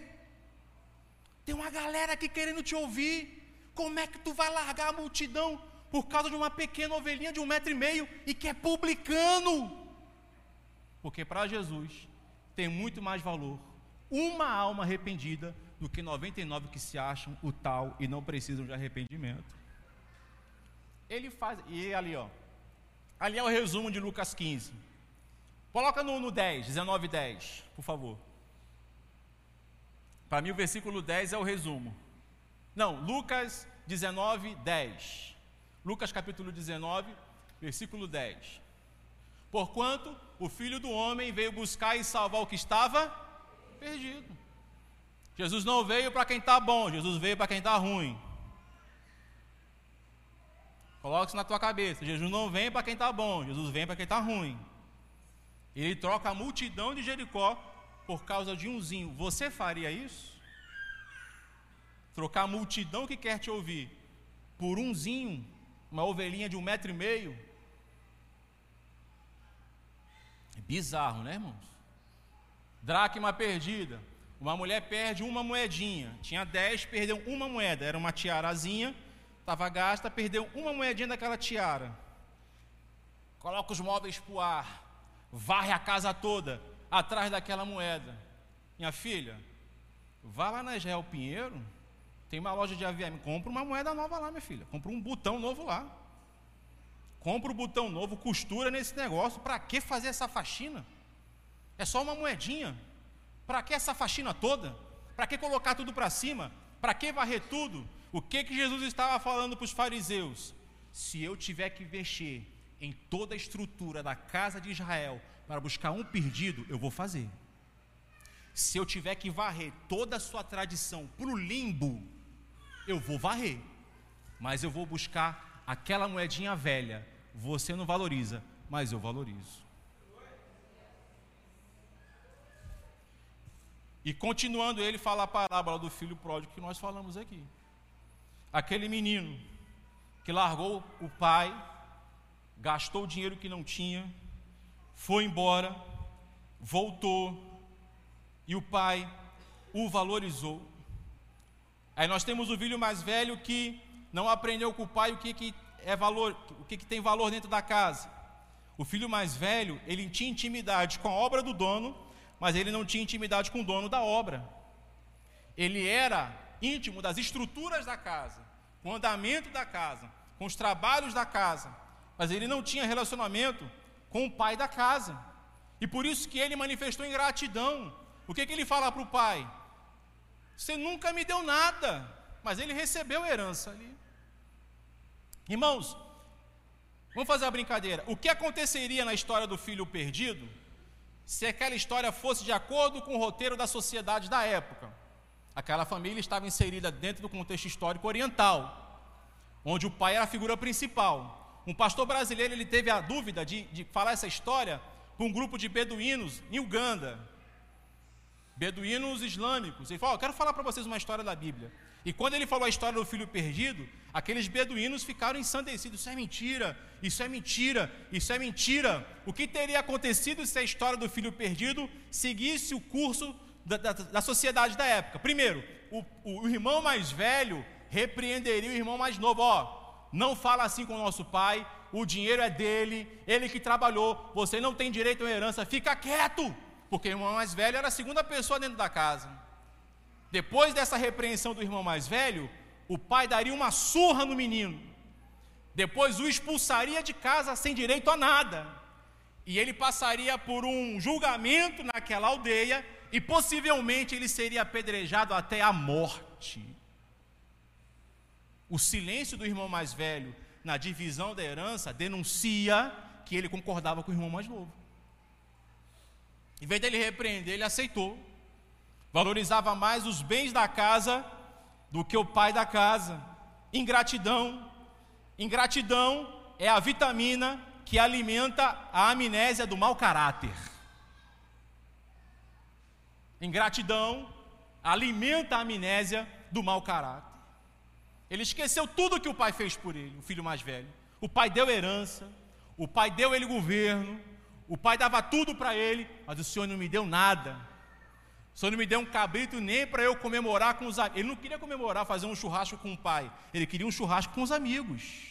Tem uma galera aqui querendo te ouvir. Como é que tu vai largar a multidão por causa de uma pequena ovelhinha de um metro e meio e que é publicano. Porque para Jesus tem muito mais valor uma alma arrependida do que 99 que se acham o tal e não precisam de arrependimento. Ele faz, e ali ó, ali é o resumo de Lucas 15. Coloca no, no 10, 19 10, por favor. Para mim o versículo 10 é o resumo. Não, Lucas 19, 10. Lucas capítulo 19, versículo 10. Porquanto o filho do homem veio buscar e salvar o que estava perdido. Jesus não veio para quem está bom, Jesus veio para quem está ruim. Coloque isso na tua cabeça. Jesus não vem para quem está bom, Jesus vem para quem está ruim. Ele troca a multidão de Jericó por causa de umzinho. Você faria isso? Trocar a multidão que quer te ouvir por umzinho, uma ovelhinha de um metro e meio? É bizarro, né, irmãos? Dracma perdida. Uma mulher perde uma moedinha. Tinha dez, perdeu uma moeda. Era uma tiarazinha, estava gasta, perdeu uma moedinha daquela tiara. Coloca os móveis para o ar. Varre a casa toda atrás daquela moeda. Minha filha, vá lá na Israel Pinheiro, tem uma loja de AVM, compra uma moeda nova lá, minha filha. Compra um botão novo lá. Compra o um botão novo, costura nesse negócio. Para que fazer essa faxina? É só uma moedinha. Para que essa faxina toda? Para que colocar tudo para cima? Para que varrer tudo? O que que Jesus estava falando para os fariseus? Se eu tiver que mexer em toda a estrutura da casa de Israel para buscar um perdido, eu vou fazer. Se eu tiver que varrer toda a sua tradição para o limbo, eu vou varrer. Mas eu vou buscar aquela moedinha velha. Você não valoriza, mas eu valorizo. E continuando, ele fala a parábola do filho pródigo que nós falamos aqui. Aquele menino que largou o pai, gastou o dinheiro que não tinha, foi embora, voltou, e o pai o valorizou. Aí nós temos o filho mais velho que não aprendeu com o pai o que, que é valor, o que, que tem valor dentro da casa. O filho mais velho, ele tinha intimidade com a obra do dono, mas ele não tinha intimidade com o dono da obra. Ele era íntimo das estruturas da casa, com o andamento da casa, com os trabalhos da casa, mas ele não tinha relacionamento com o pai da casa. E por isso que ele manifestou ingratidão. O que, que ele fala para o pai? Você nunca me deu nada, mas ele recebeu herança ali. Irmãos, vamos fazer uma brincadeira. O que aconteceria na história do filho perdido se aquela história fosse de acordo com o roteiro da sociedade da época? Aquela família estava inserida dentro do contexto histórico oriental, onde o pai era a figura principal. Um pastor brasileiro ele teve a dúvida de, de falar essa história para um grupo de beduínos em Uganda, beduínos islâmicos. Ele falou: oh, Quero falar para vocês uma história da Bíblia. E quando ele falou a história do filho perdido, aqueles beduínos ficaram ensandecidos: Isso é mentira, isso é mentira, isso é mentira. O que teria acontecido se a história do filho perdido seguisse o curso da, da, da sociedade da época? Primeiro, o, o, irmão mais velho repreenderia o irmão mais novo: Ó, oh, não fala assim com o nosso pai, o dinheiro é dele, ele que trabalhou, você não tem direito à herança, fica quieto, porque o irmão mais velho era a segunda pessoa dentro da casa. Depois dessa repreensão do irmão mais velho, o pai daria uma surra no menino. Depois o expulsaria de casa sem direito a nada. E ele passaria por um julgamento naquela aldeia e possivelmente ele seria apedrejado até a morte. O silêncio do irmão mais velho na divisão da herança denuncia que ele concordava com o irmão mais novo. Em vez dele repreender, ele aceitou valorizava mais os bens da casa do que o pai da casa. Ingratidão. Ingratidão é a vitamina que alimenta a amnésia do mau caráter. Ingratidão alimenta a amnésia do mau caráter. Ele esqueceu tudo que o pai fez por ele, o filho mais velho. O pai deu herança, o pai deu ele governo, o pai dava tudo para ele, mas o senhor não me deu nada. O senhor não me deu um cabrito nem para eu comemorar com os amigos. Ele não queria comemorar, fazer um churrasco com o pai. Ele queria um churrasco com os amigos.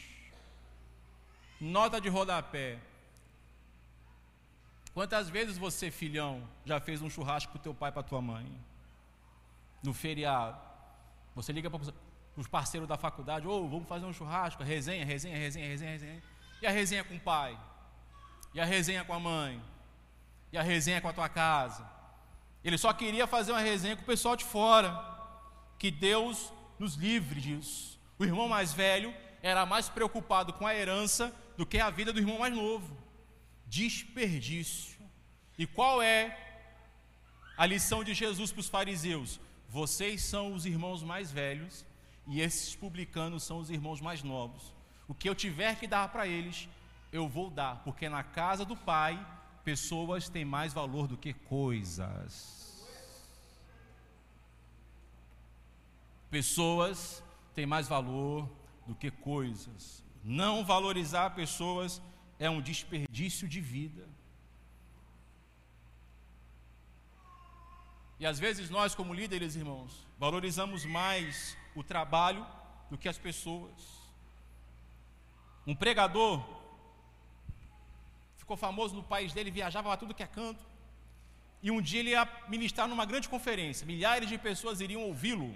Nota de rodapé. Quantas vezes você, filhão, já fez um churrasco o teu pai para tua mãe? No feriado. Você liga para os parceiros da faculdade, ou oh, vamos fazer um churrasco, resenha, resenha, resenha, resenha, resenha. E a resenha com o pai? E a resenha com a mãe? E a resenha com a tua casa? Ele só queria fazer uma resenha com o pessoal de fora. Que Deus nos livre disso. O irmão mais velho era mais preocupado com a herança do que a vida do irmão mais novo. Desperdício. E qual é a lição de Jesus para os fariseus? Vocês são os irmãos mais velhos e esses publicanos são os irmãos mais novos. O que eu tiver que dar para eles, eu vou dar, porque na casa do Pai, pessoas têm mais valor do que coisas. Pessoas têm mais valor do que coisas. Não valorizar pessoas é um desperdício de vida. E às vezes nós, como líderes, irmãos, valorizamos mais o trabalho do que as pessoas. Um pregador ficou famoso no país dele, viajava para tudo que é canto. E um dia ele ia ministrar numa grande conferência, milhares de pessoas iriam ouvi-lo.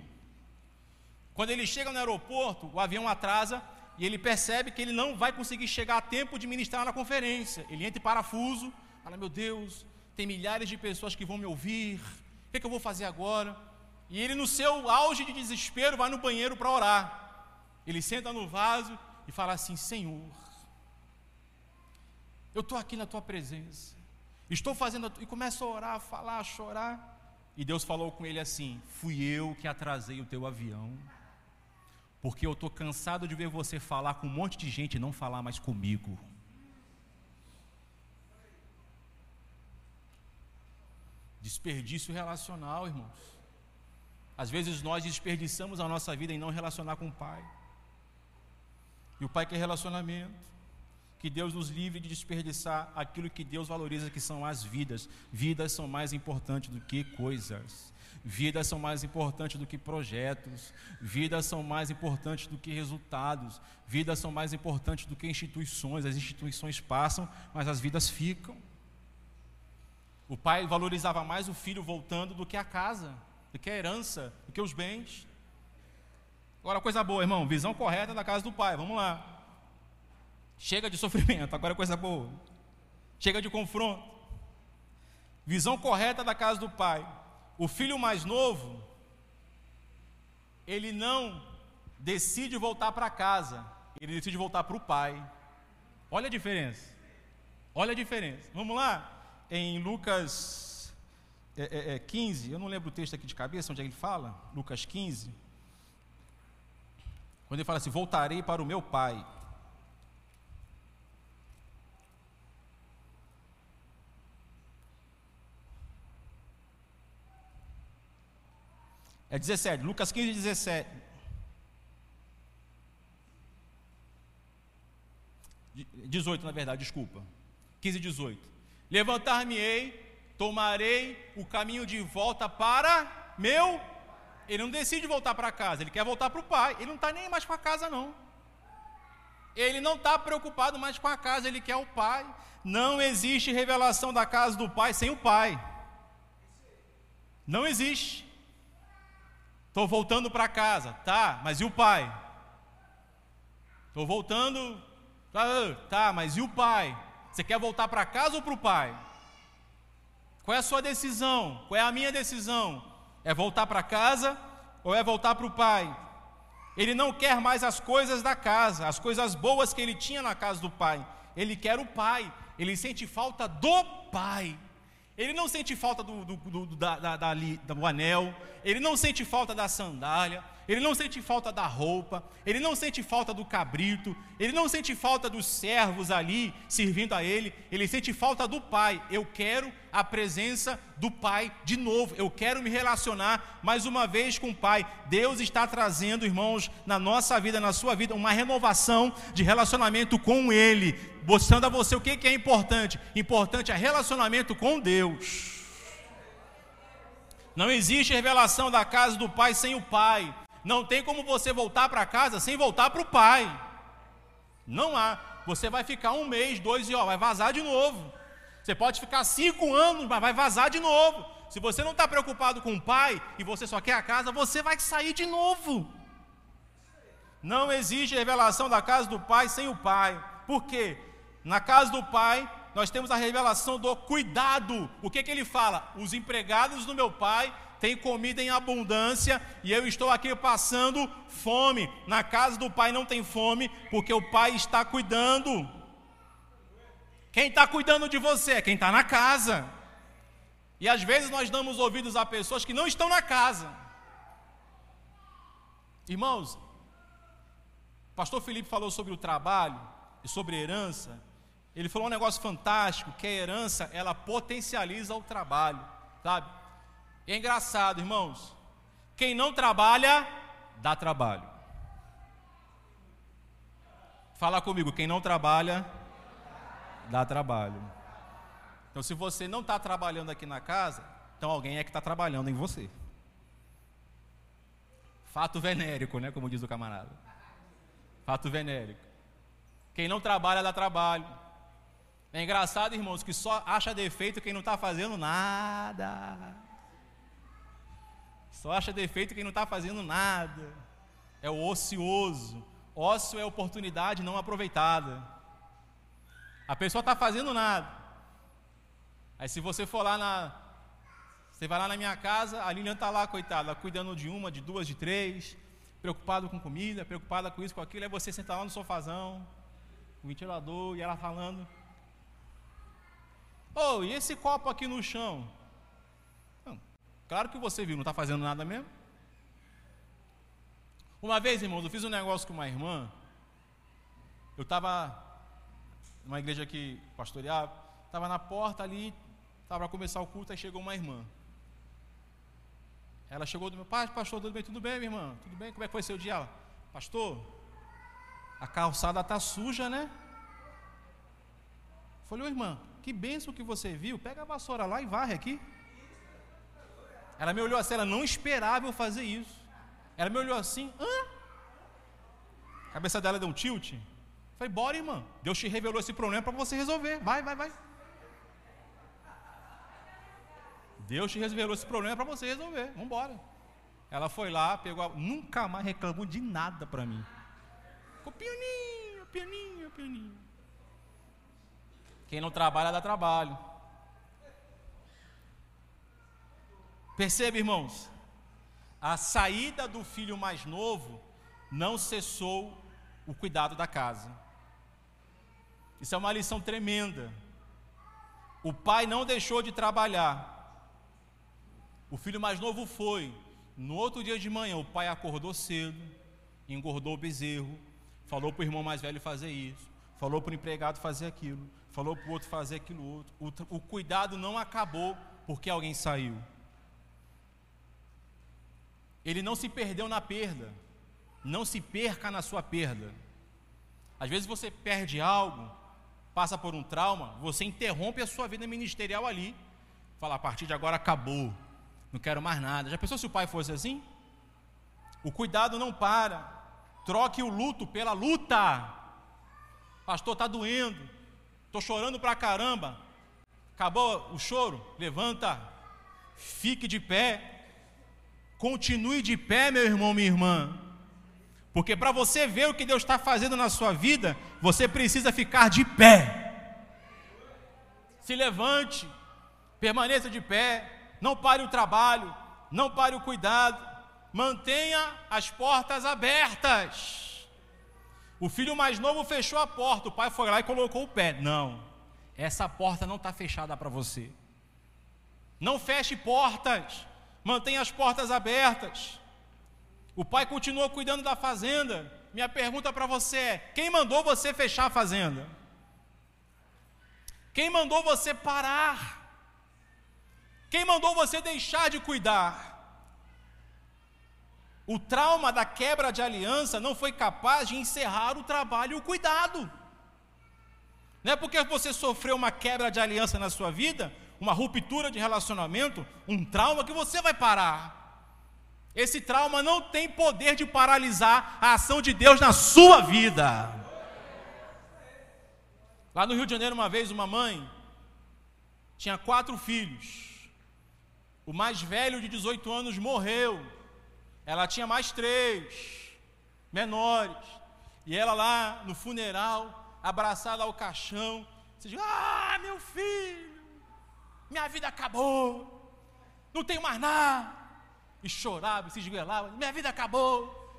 Quando ele chega no aeroporto, o avião atrasa e ele percebe que ele não vai conseguir chegar a tempo de ministrar na conferência. Ele entra em parafuso, fala: Meu Deus, tem milhares de pessoas que vão me ouvir, que, que eu vou fazer agora? E ele, no seu auge de desespero, vai no banheiro para orar. Ele senta no vaso e fala assim: Senhor, eu estou aqui na tua presença, estou fazendo. E começa a orar, a falar, a chorar. E Deus falou com ele assim: Fui eu que atrasei o teu avião, porque eu estou cansado de ver você falar com um monte de gente e não falar mais comigo. Desperdício relacional, irmãos. Às vezes nós desperdiçamos a nossa vida em não relacionar com o Pai. E o Pai quer relacionamento. Que Deus nos livre de desperdiçar aquilo que Deus valoriza, que são as vidas. Vidas são mais importantes do que coisas. Vidas são mais importantes do que projetos. Vidas são mais importantes do que resultados. Vidas são mais importantes do que instituições. As instituições passam, mas as vidas ficam. O pai valorizava mais o filho voltando do que a casa, do que a herança, do que os bens. Agora, coisa boa, irmão, visão correta da casa do pai, vamos lá. Chega de sofrimento, agora coisa boa. Chega de confronto. Visão correta da casa do pai. O filho mais novo, ele não decide voltar para casa, ele decide voltar para o pai. Olha a diferença. Olha a diferença. Vamos lá? em Lucas é, é, 15, é, eu não lembro o texto aqui de cabeça, onde é ele fala, Lucas 15, quando ele fala assim: Voltarei para o meu pai. É 17, Lucas 15, 17. 18, na verdade, desculpa. 15, 18. Levantar-me-ei, tomarei o caminho de volta para meu. Ele não decide voltar para casa, ele quer voltar para o pai. Ele não está nem mais com a casa, não. Ele não está preocupado mais com a casa, ele quer o pai. Não existe revelação da casa do pai sem o pai. Não existe. Estou voltando para casa, tá, mas e o pai? Estou voltando, tá, tá, mas e o pai? Você quer voltar para casa ou para o pai? Qual é a sua decisão? Qual é a minha decisão? É voltar para casa ou é voltar para o pai? Ele não quer mais as coisas da casa, as coisas boas que ele tinha na casa do pai. Ele quer o pai. Ele sente falta do pai. Ele não sente falta do, do, do, da, da, da, do anel. Ele não sente falta da sandália ele não sente falta da roupa, ele não sente falta do cabrito, ele não sente falta dos servos ali servindo a ele, ele sente falta do pai. Eu quero a presença do pai de novo, eu quero me relacionar mais uma vez com o pai. Deus está trazendo, irmãos, na nossa vida, na sua vida, uma renovação de relacionamento com ele, mostrando a você o que é importante. Importante é relacionamento com Deus. Não existe revelação da casa do pai sem o pai. Não tem como você voltar para casa sem voltar para o pai. Não há. Você vai ficar um mês, dois e ó, vai vazar de novo. Você pode ficar cinco anos, mas vai vazar de novo. Se você não está preocupado com o pai e você só quer a casa, você vai sair de novo. Não existe revelação da casa do pai sem o pai. Por quê? Na casa do pai, nós temos a revelação do cuidado. O que, que ele fala? Os empregados do meu pai tem comida em abundância e eu estou aqui passando fome. Na casa do pai não tem fome, porque o pai está cuidando. Quem está cuidando de você é quem está na casa. E às vezes nós damos ouvidos a pessoas que não estão na casa. Irmãos, O pastor Felipe falou sobre o trabalho e sobre herança. Ele falou um negócio fantástico, que a herança, ela potencializa o trabalho, sabe? E é engraçado, irmãos. Quem não trabalha, dá trabalho. Fala comigo, quem não trabalha, dá trabalho. Então, se você não está trabalhando aqui na casa, então alguém é que está trabalhando em você. Fato venérico, né? Como diz o camarada. Fato venérico. Quem não trabalha, dá trabalho. É engraçado, irmãos, que só acha defeito quem não está fazendo nada. Só acha defeito quem não está fazendo nada. É o ocioso. Ócio é oportunidade não aproveitada. A pessoa está fazendo nada. Aí se você for lá na. Você vai lá na minha casa, a Lilian está lá, coitada, cuidando de uma, de duas, de três, preocupado com comida, preocupada com isso, com aquilo, aí você senta lá no sofazão, o ventilador, e ela falando. Oh, e esse copo aqui no chão? Claro que você viu, não está fazendo nada mesmo. Uma vez, irmãos, eu fiz um negócio com uma irmã. Eu estava numa igreja que pastoreava, estava na porta ali, estava para começar o culto, aí chegou uma irmã. Ela chegou do meu pai, pastor, tudo bem? Tudo bem, minha irmã? Tudo bem? Como é que foi seu dia? Ela, pastor, a calçada está suja, né? Falei, ô irmã, que benção que você viu, pega a vassoura lá e varre aqui. Ela me olhou assim, ela não esperava eu fazer isso. Ela me olhou assim, hã? A cabeça dela deu um tilt. Falei, bora, irmã. Deus te revelou esse problema para você resolver. Vai, vai, vai. Deus te revelou esse problema para você resolver. Vamos embora. Ela foi lá, pegou, a... nunca mais reclamou de nada para mim. Ficou pianinho, pianinho, pianinho. Quem não trabalha, dá trabalho. Percebe, irmãos? A saída do filho mais novo não cessou o cuidado da casa. Isso é uma lição tremenda. O pai não deixou de trabalhar. O filho mais novo foi. No outro dia de manhã, o pai acordou cedo, engordou o bezerro, falou para o irmão mais velho fazer isso, falou para o empregado fazer aquilo, falou para o outro fazer aquilo outro. O, o cuidado não acabou porque alguém saiu. Ele não se perdeu na perda. Não se perca na sua perda. Às vezes você perde algo, passa por um trauma, você interrompe a sua vida ministerial ali. Fala, a partir de agora acabou. Não quero mais nada. Já pensou se o pai fosse assim? O cuidado não para. Troque o luto pela luta. Pastor, está doendo. Estou chorando pra caramba. Acabou o choro? Levanta. Fique de pé. Continue de pé, meu irmão, minha irmã. Porque para você ver o que Deus está fazendo na sua vida, você precisa ficar de pé. Se levante, permaneça de pé, não pare o trabalho, não pare o cuidado, mantenha as portas abertas. O filho mais novo fechou a porta, o pai foi lá e colocou o pé. Não, essa porta não está fechada para você. Não feche portas, mantenha as portas abertas. O pai continua cuidando da fazenda. Minha pergunta para você é: quem mandou você fechar a fazenda? Quem mandou você parar? Quem mandou você deixar de cuidar? O trauma da quebra de aliança não foi capaz de encerrar o trabalho e o cuidado. Não é porque você sofreu uma quebra de aliança na sua vida, uma ruptura de relacionamento, um trauma que você vai parar. Esse trauma não tem poder de paralisar a ação de Deus na sua vida. Lá no Rio de Janeiro, uma vez, uma mãe tinha quatro filhos. O mais velho, de 18 anos, morreu ela tinha mais três menores. E ela lá no funeral, abraçada ao caixão, se diz: Ah, meu filho, minha vida acabou, não tenho mais nada. E chorava, e se esguelava: Minha vida acabou,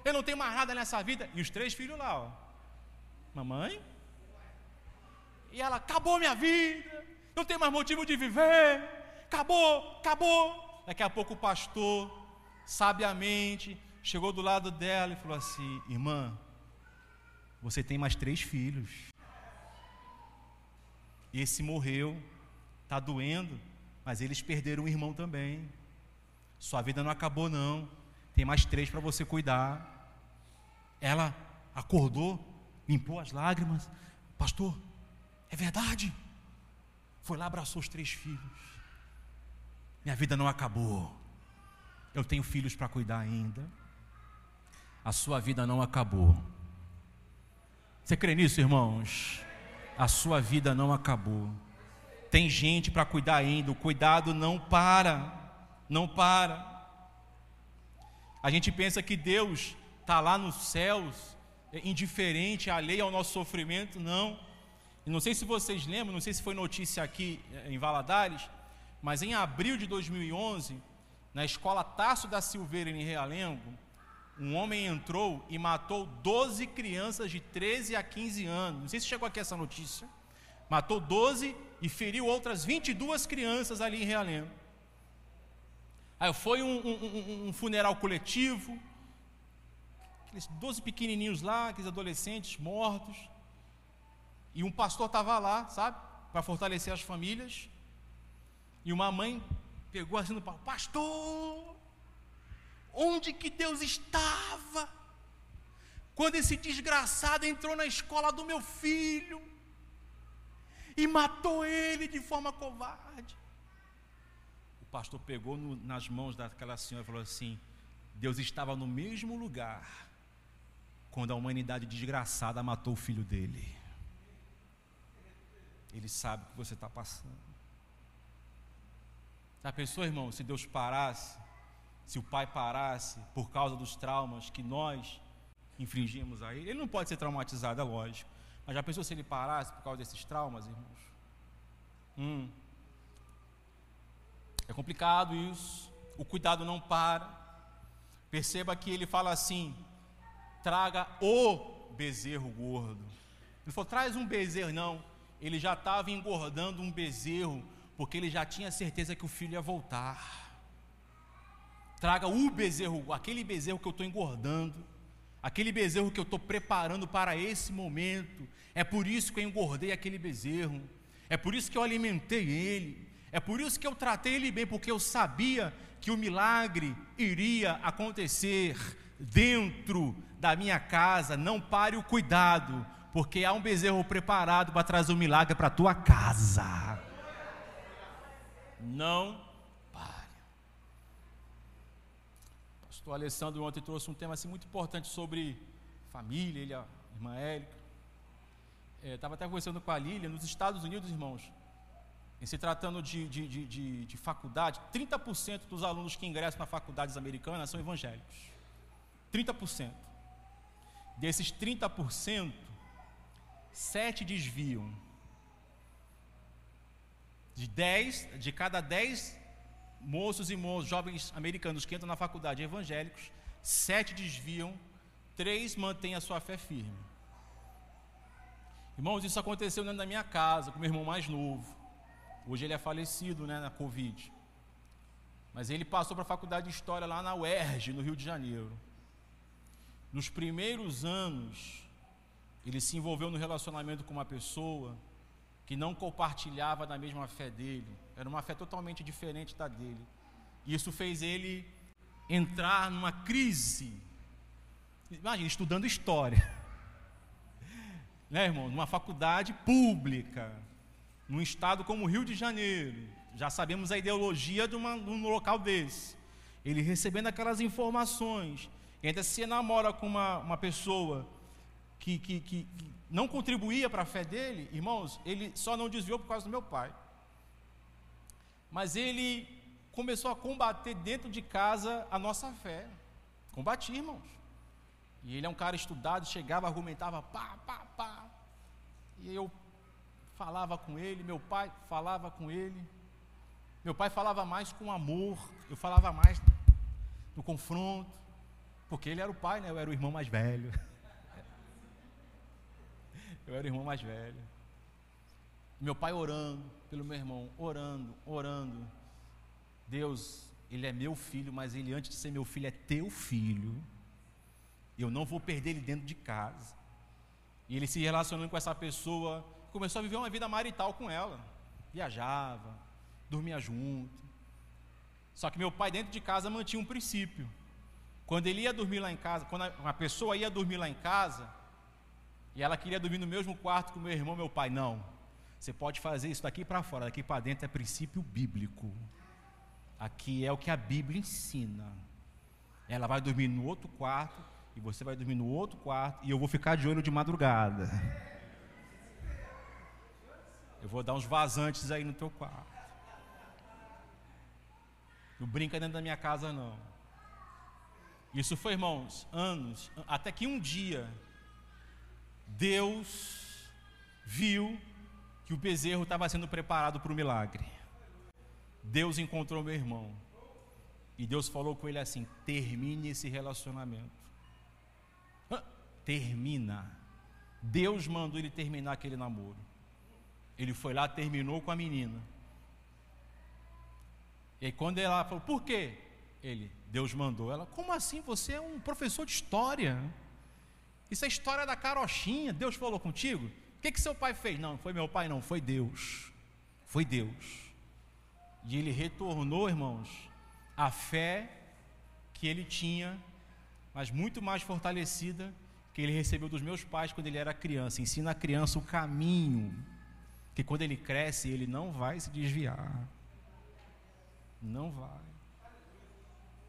eu não tenho mais nada nessa vida. E os três filhos lá, ó. Mamãe? E ela: Acabou minha vida, não tem mais motivo de viver, acabou, acabou. Daqui a pouco o pastor sabiamente, chegou do lado dela e falou assim: Irmã, você tem mais três filhos. Esse morreu, está doendo, mas eles perderam um irmão também. Sua vida não acabou, não. Tem mais três para você cuidar. Ela acordou, limpou as lágrimas. Pastor, é verdade. Foi lá, abraçou os três filhos. Minha vida não acabou. Eu tenho filhos para cuidar ainda. A sua vida não acabou. Você crê nisso, irmãos? A sua vida não acabou. Tem gente para cuidar ainda. O cuidado não para. Não para. A gente pensa que Deus está lá nos céus, é indiferente, alheio ao nosso sofrimento. Não. E não sei se vocês lembram, não sei se foi notícia aqui é, em Valadares, mas em abril de 2011, na escola Tasso da Silveira, em Realengo, um homem entrou e matou 12 crianças de 13 a 15 anos. Não sei se chegou aqui essa notícia. Matou 12 e feriu outras 22 crianças ali em Realengo. Aí foi um, um, um, funeral coletivo, aqueles 12 pequenininhos lá, aqueles adolescentes mortos. E um pastor estava lá, sabe, para fortalecer as famílias. E uma mãe pegou assim no pau, pastor, onde que Deus estava? Quando esse desgraçado entrou na escola do meu filho e matou ele de forma covarde. O pastor pegou no, nas mãos daquela senhora e falou assim: Deus estava no mesmo lugar quando a humanidade desgraçada matou o filho dele. Ele sabe o que você está passando. Já pensou, irmão, se Deus parasse, se o pai parasse por causa dos traumas que nós infringimos a ele? Ele não pode ser traumatizado, é lógico. Mas já pensou se ele parasse por causa desses traumas, irmãos? Hum. É complicado isso. O cuidado não para. Perceba que ele fala assim: traga o bezerro gordo. Ele falou: traz um bezerro, não. Ele já estava engordando um bezerro porque ele já tinha certeza que o filho ia voltar. Traga o bezerro, aquele bezerro que eu estou engordando, aquele bezerro que eu estou preparando para esse momento. É por isso que eu engordei aquele bezerro, é por isso que eu alimentei ele, é por isso que eu tratei ele bem, porque eu sabia que o milagre iria acontecer dentro da minha casa. Não pare o cuidado, porque há um bezerro preparado para trazer o milagre para a tua casa. Não pare. O pastor Alessandro ontem trouxe um tema assim muito importante sobre família, ele, a irmã Érica. Estava é, até conversando com a Lília, nos Estados Unidos, irmãos, em se tratando de, de, de, de, de faculdade, 30% dos alunos que ingressam na faculdades americanas são evangélicos. 30%. Desses 30%, 7 desviam de 10, de cada 10 moços e moços, jovens americanos que entram na faculdade evangélicos, sete desviam, três mantêm a sua fé firme. Irmãos, isso aconteceu dentro da minha casa, com meu irmão mais novo. Hoje ele é falecido né, na Covid. Mas ele passou para a faculdade de História lá na UERJ, no Rio de Janeiro. Nos primeiros anos, ele se envolveu no relacionamento com uma pessoa que não compartilhava da mesma fé dele, era uma fé totalmente diferente da dele. Isso fez ele entrar numa crise. Imagina, estudando história. Né, irmão? Numa faculdade pública, num estado como o Rio de Janeiro. Já sabemos a ideologia de, uma, de um local desse. Ele recebendo aquelas informações, e ainda se namora com uma, uma pessoa que, que, que, não contribuía para a fé dele, irmãos, ele só não desviou por causa do meu pai. Mas ele começou a combater dentro de casa a nossa fé. Combatia, irmãos. E ele é um cara estudado, chegava, argumentava, pá, pá, pá. E eu falava com ele, meu pai falava com ele. Meu pai falava mais com amor, eu falava mais no confronto, porque ele era o pai, né? Eu era o irmão mais velho. Eu era o irmão mais velho. Meu pai orando pelo meu irmão, orando, orando. Deus, ele é meu filho, mas ele antes de ser meu filho é teu filho. Eu não vou perder ele dentro de casa. E ele se relacionando com essa pessoa, começou a viver uma vida marital com ela. Viajava, dormia junto. Só que meu pai dentro de casa mantinha um princípio. Quando ele ia dormir lá em casa, quando uma pessoa ia dormir lá em casa, e ela queria dormir no mesmo quarto que o meu irmão, meu pai, não. Você pode fazer isso daqui para fora, daqui para dentro é princípio bíblico. Aqui é o que a Bíblia ensina. Ela vai dormir no outro quarto e você vai dormir no outro quarto e eu vou ficar de olho de madrugada. Eu vou dar uns vazantes aí no teu quarto. Não brinca dentro da minha casa não. Isso foi, irmãos, anos, até que um dia Deus viu que o bezerro estava sendo preparado para o milagre. Deus encontrou meu irmão. E Deus falou com ele assim: termine esse relacionamento. Termina. Deus mandou ele terminar aquele namoro. Ele foi lá, terminou com a menina. E aí, quando ela falou, por quê? Ele, Deus mandou. Ela, como assim? Você é um professor de história. Isso é história da carochinha. Deus falou contigo? O que, que seu pai fez? Não, foi meu pai, não, foi Deus. Foi Deus. E ele retornou, irmãos, a fé que ele tinha, mas muito mais fortalecida que ele recebeu dos meus pais quando ele era criança. Ensina a criança o caminho, que quando ele cresce, ele não vai se desviar. Não vai.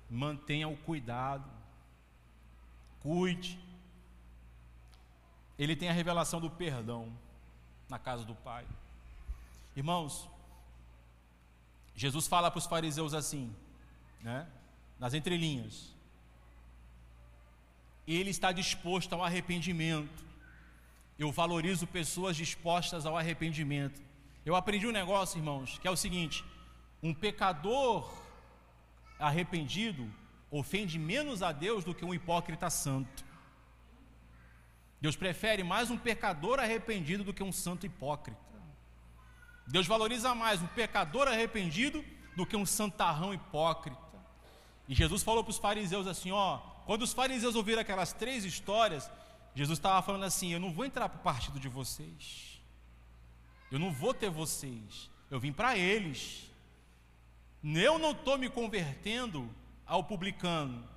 Mantenha o cuidado. Cuide. Ele tem a revelação do perdão na casa do Pai. Irmãos, Jesus fala para os fariseus assim, né? nas entrelinhas. Ele está disposto ao arrependimento. Eu valorizo pessoas dispostas ao arrependimento. Eu aprendi um negócio, irmãos, que é o seguinte: um pecador arrependido ofende menos a Deus do que um hipócrita santo. Deus prefere mais um pecador arrependido do que um santo hipócrita. Deus valoriza mais um pecador arrependido do que um santarrão hipócrita. E Jesus falou para os fariseus assim: ó, quando os fariseus ouviram aquelas três histórias, Jesus estava falando assim: eu não vou entrar para o partido de vocês, eu não vou ter vocês, eu vim para eles. Eu não estou me convertendo ao publicano,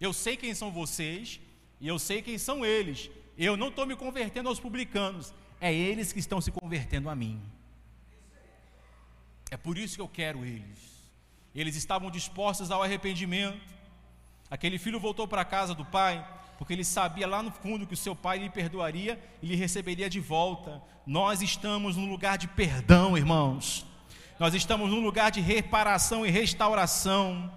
eu sei quem são vocês e eu sei quem são eles. Eu não estou me convertendo aos publicanos, é eles que estão se convertendo a mim. É por isso que eu quero eles. Eles estavam dispostos ao arrependimento. Aquele filho voltou para a casa do pai, porque ele sabia lá no fundo que o seu pai lhe perdoaria e lhe receberia de volta. Nós estamos num lugar de perdão, irmãos. Nós estamos num lugar de reparação e restauração.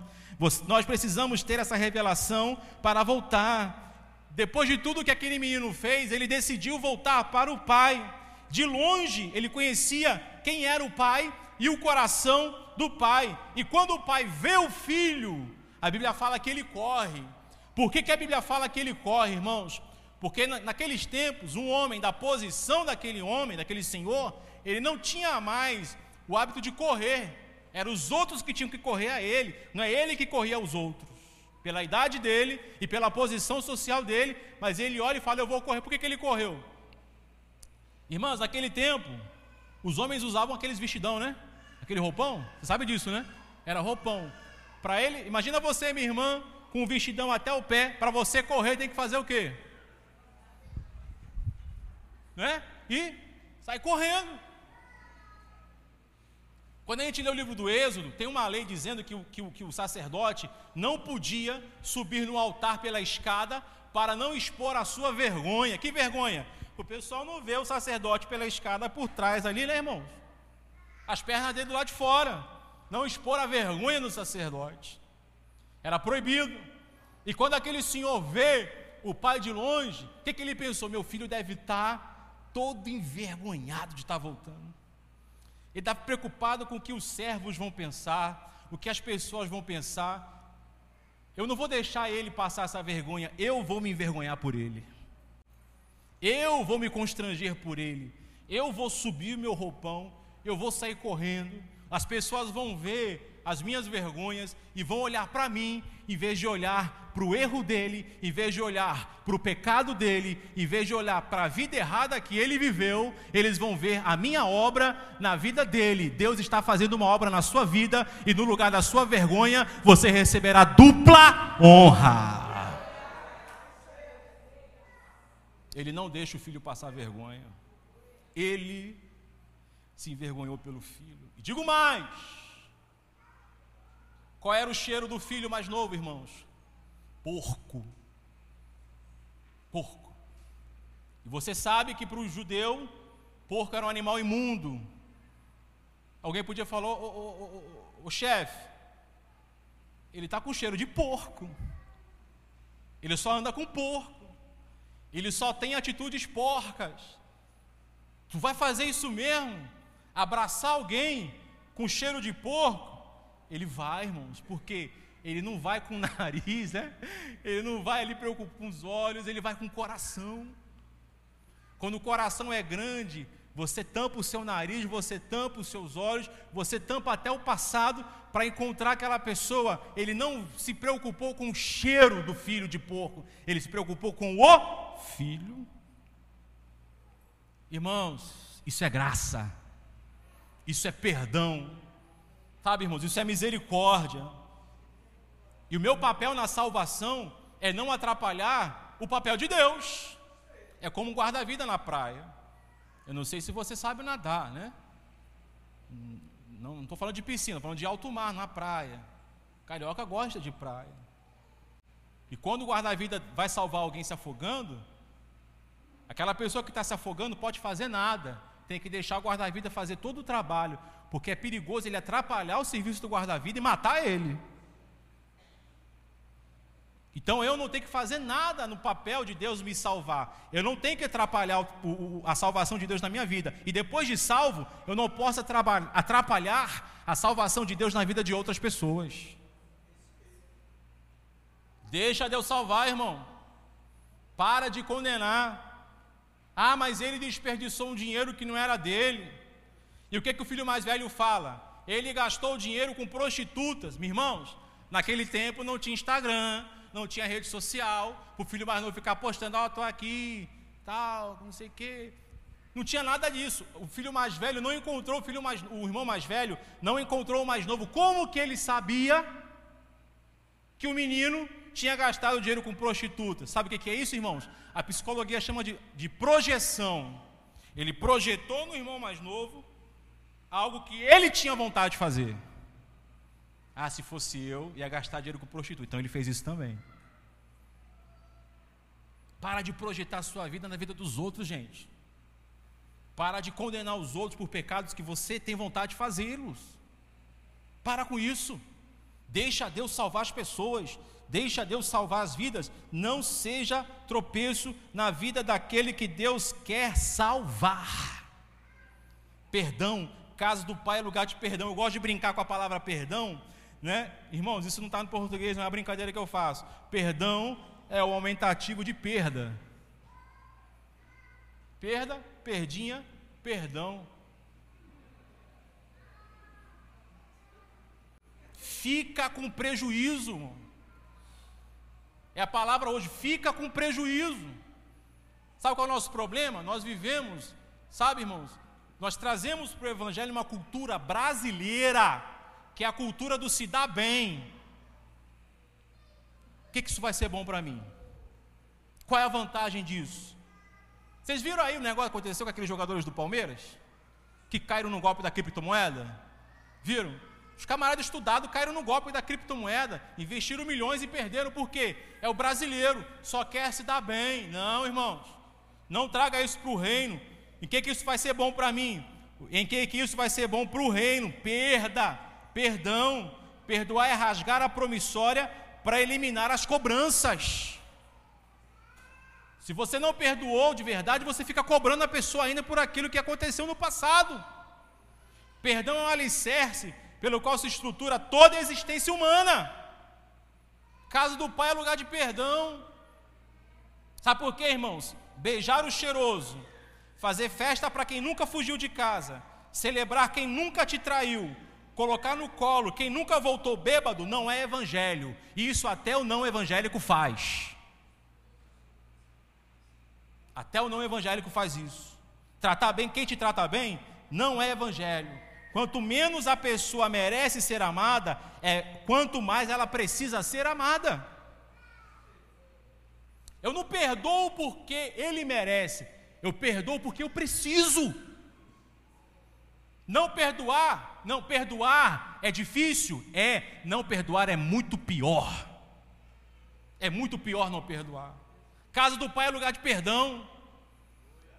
Nós precisamos ter essa revelação para voltar. Depois de tudo que aquele menino fez, ele decidiu voltar para o pai. De longe, ele conhecia quem era o pai e o coração do pai. E quando o pai vê o filho, a Bíblia fala que ele corre. Por que, que a Bíblia fala que ele corre, irmãos? Porque naqueles tempos, um homem, da posição daquele homem, daquele senhor, ele não tinha mais o hábito de correr. Eram os outros que tinham que correr a ele, não é ele que corria aos outros. Pela idade dele e pela posição social dele, mas ele olha e fala: Eu vou correr. Por que, que ele correu? Irmãos, naquele tempo, os homens usavam aqueles vestidão, né? Aquele roupão, você sabe disso, né? Era roupão. Para ele, imagina você, minha irmã, com um vestidão até o pé, para você correr tem que fazer o quê? Né? E sai correndo. Quando a gente lê o livro do Êxodo, tem uma lei dizendo que o, que, que o sacerdote não podia subir no altar pela escada para não expor a sua vergonha. Que vergonha? O pessoal não vê o sacerdote pela escada por trás ali, né, irmãos? as pernas dele do lado de fora, não expor a vergonha do sacerdote. Era proibido. E quando aquele senhor vê o pai de longe, o que, que ele pensou? Meu filho deve estar todo envergonhado de estar voltando. Ele estava preocupado com o que os servos vão pensar, o que as pessoas vão pensar. Eu não vou deixar ele passar essa vergonha, eu vou me envergonhar por ele. Eu vou me constranger por ele. Eu vou subir meu roupão eu vou sair correndo, as pessoas vão ver as minhas vergonhas e vão olhar para mim, em vez de olhar para o erro dele, em vez de olhar para o pecado dele, em vez de olhar para a vida errada que ele viveu, eles vão ver a minha obra na vida dele. Deus está fazendo uma obra na sua vida e no lugar da sua vergonha, você receberá dupla honra. Ele não deixa o filho passar vergonha. Ele se envergonhou pelo filho. E digo mais: qual era o cheiro do filho mais novo, irmãos? Porco. Porco. E você sabe que para o judeu, porco era um animal imundo. Alguém podia falar, ô chefe, ele está com cheiro de porco. Ele só anda com porco. Ele só tem atitudes porcas. Tu vai fazer isso mesmo? Abraçar alguém com cheiro de porco? Ele vai, irmãos, porque ele não vai com o nariz, né? Ele não vai ali preocupado com os olhos, ele vai com o coração. Quando o coração é grande, você tampa o seu nariz, você tampa os seus olhos, você tampa até o passado para encontrar aquela pessoa. Ele não se preocupou com o cheiro do filho de porco, ele se preocupou com o filho. Irmãos, isso é graça, isso é perdão, Sabe, irmãos, isso é misericórdia. E o meu papel na salvação é não atrapalhar o papel de Deus. É como guarda-vida na praia. Eu não sei se você sabe nadar, né? Não estou falando de piscina, estou falando de alto mar na praia. Carioca gosta de praia. E quando o guarda-vida vai salvar alguém se afogando, aquela pessoa que está se afogando pode fazer nada. Tem que deixar o guarda-vida fazer todo o trabalho porque é perigoso ele atrapalhar o serviço do guarda-vida e matar ele. Então eu não tenho que fazer nada no papel de Deus me salvar. Eu não tenho que atrapalhar o, o, a salvação de Deus na minha vida. E depois de salvo, eu não posso atrapalhar a salvação de Deus na vida de outras pessoas. Deixa Deus salvar, irmão. Para de condenar. Ah, mas ele desperdiçou um dinheiro que não era dele. E o que, que o filho mais velho fala? Ele gastou dinheiro com prostitutas. Meus irmãos, naquele tempo não tinha Instagram, não tinha rede social, o filho mais novo ficar postando, ó, oh, estou aqui, tal, não sei o quê. Não tinha nada disso. O filho mais velho não encontrou o filho mais, o irmão mais velho não encontrou o mais novo. Como que ele sabia que o menino tinha gastado dinheiro com prostitutas? Sabe o que é isso, irmãos? A psicologia chama de, de projeção. Ele projetou no irmão mais novo algo que ele tinha vontade de fazer. Ah, se fosse eu, ia gastar dinheiro com prostituta. Então ele fez isso também. Para de projetar sua vida na vida dos outros, gente. Para de condenar os outros por pecados que você tem vontade de fazê-los. Para com isso. Deixa Deus salvar as pessoas. Deixa Deus salvar as vidas. Não seja tropeço na vida daquele que Deus quer salvar. Perdão casa do pai é lugar de perdão. Eu gosto de brincar com a palavra perdão, né? Irmãos, isso não está no português, não é uma brincadeira que eu faço. Perdão é o aumentativo de perda. Perda, perdinha, perdão. Fica com prejuízo. É a palavra hoje, fica com prejuízo. Sabe qual é o nosso problema? Nós vivemos, sabe, irmãos, nós trazemos para o Evangelho uma cultura brasileira, que é a cultura do se dar bem. O que, que isso vai ser bom para mim? Qual é a vantagem disso? Vocês viram aí o negócio que aconteceu com aqueles jogadores do Palmeiras? Que caíram no golpe da criptomoeda? Viram? Os camaradas estudados caíram no golpe da criptomoeda, investiram milhões e perderam, por quê? É o brasileiro, só quer se dar bem. Não, irmãos, não traga isso para o reino. Em que, que isso vai ser bom para mim? Em que, que isso vai ser bom para o reino? Perda, perdão. Perdoar é rasgar a promissória para eliminar as cobranças. Se você não perdoou de verdade, você fica cobrando a pessoa ainda por aquilo que aconteceu no passado. Perdão é um alicerce pelo qual se estrutura toda a existência humana. Casa do pai é lugar de perdão. Sabe por quê, irmãos? Beijar o cheiroso fazer festa para quem nunca fugiu de casa, celebrar quem nunca te traiu, colocar no colo quem nunca voltou bêbado não é evangelho. Isso até o não evangélico faz. Até o não evangélico faz isso. Tratar bem quem te trata bem não é evangelho. Quanto menos a pessoa merece ser amada, é quanto mais ela precisa ser amada. Eu não perdoo porque ele merece, eu perdoo porque eu preciso. Não perdoar, não perdoar é difícil? É, não perdoar é muito pior. É muito pior não perdoar. Casa do pai é lugar de perdão.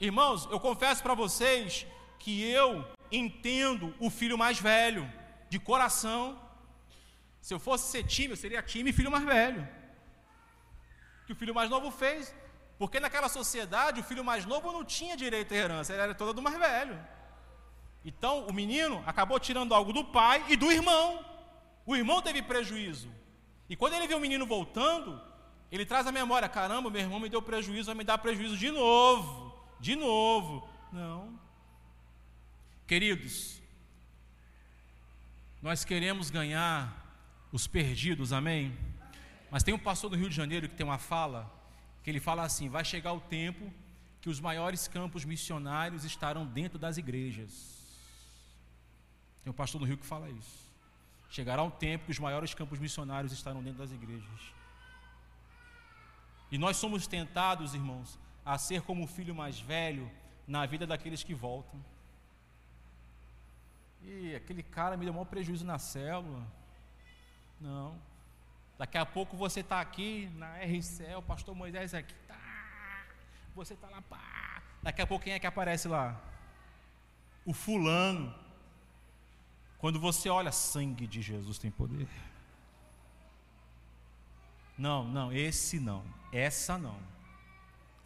Irmãos, eu confesso para vocês que eu entendo o filho mais velho, de coração. Se eu fosse ser time, eu seria time e filho mais velho. Que o filho mais novo fez. Porque naquela sociedade, o filho mais novo não tinha direito à herança, ele era todo do mais velho. Então, o menino acabou tirando algo do pai e do irmão. O irmão teve prejuízo. E quando ele vê o menino voltando, ele traz a memória: caramba, meu irmão me deu prejuízo, vai me dar prejuízo de novo, de novo. Não. Queridos, nós queremos ganhar os perdidos, amém? Mas tem um pastor do Rio de Janeiro que tem uma fala, que ele fala assim: vai chegar o tempo que os maiores campos missionários estarão dentro das igrejas. Tem um pastor do Rio que fala isso. Chegará um tempo que os maiores campos missionários estarão dentro das igrejas. E nós somos tentados, irmãos, a ser como o filho mais velho na vida daqueles que voltam. E aquele cara me deu maior prejuízo na célula. Não. Daqui a pouco você está aqui na RCL, o pastor Moisés aqui, tá. Você está lá, pá. Daqui a pouco quem é que aparece lá? O fulano. Quando você olha, sangue de Jesus tem poder. Não, não, esse não, essa não.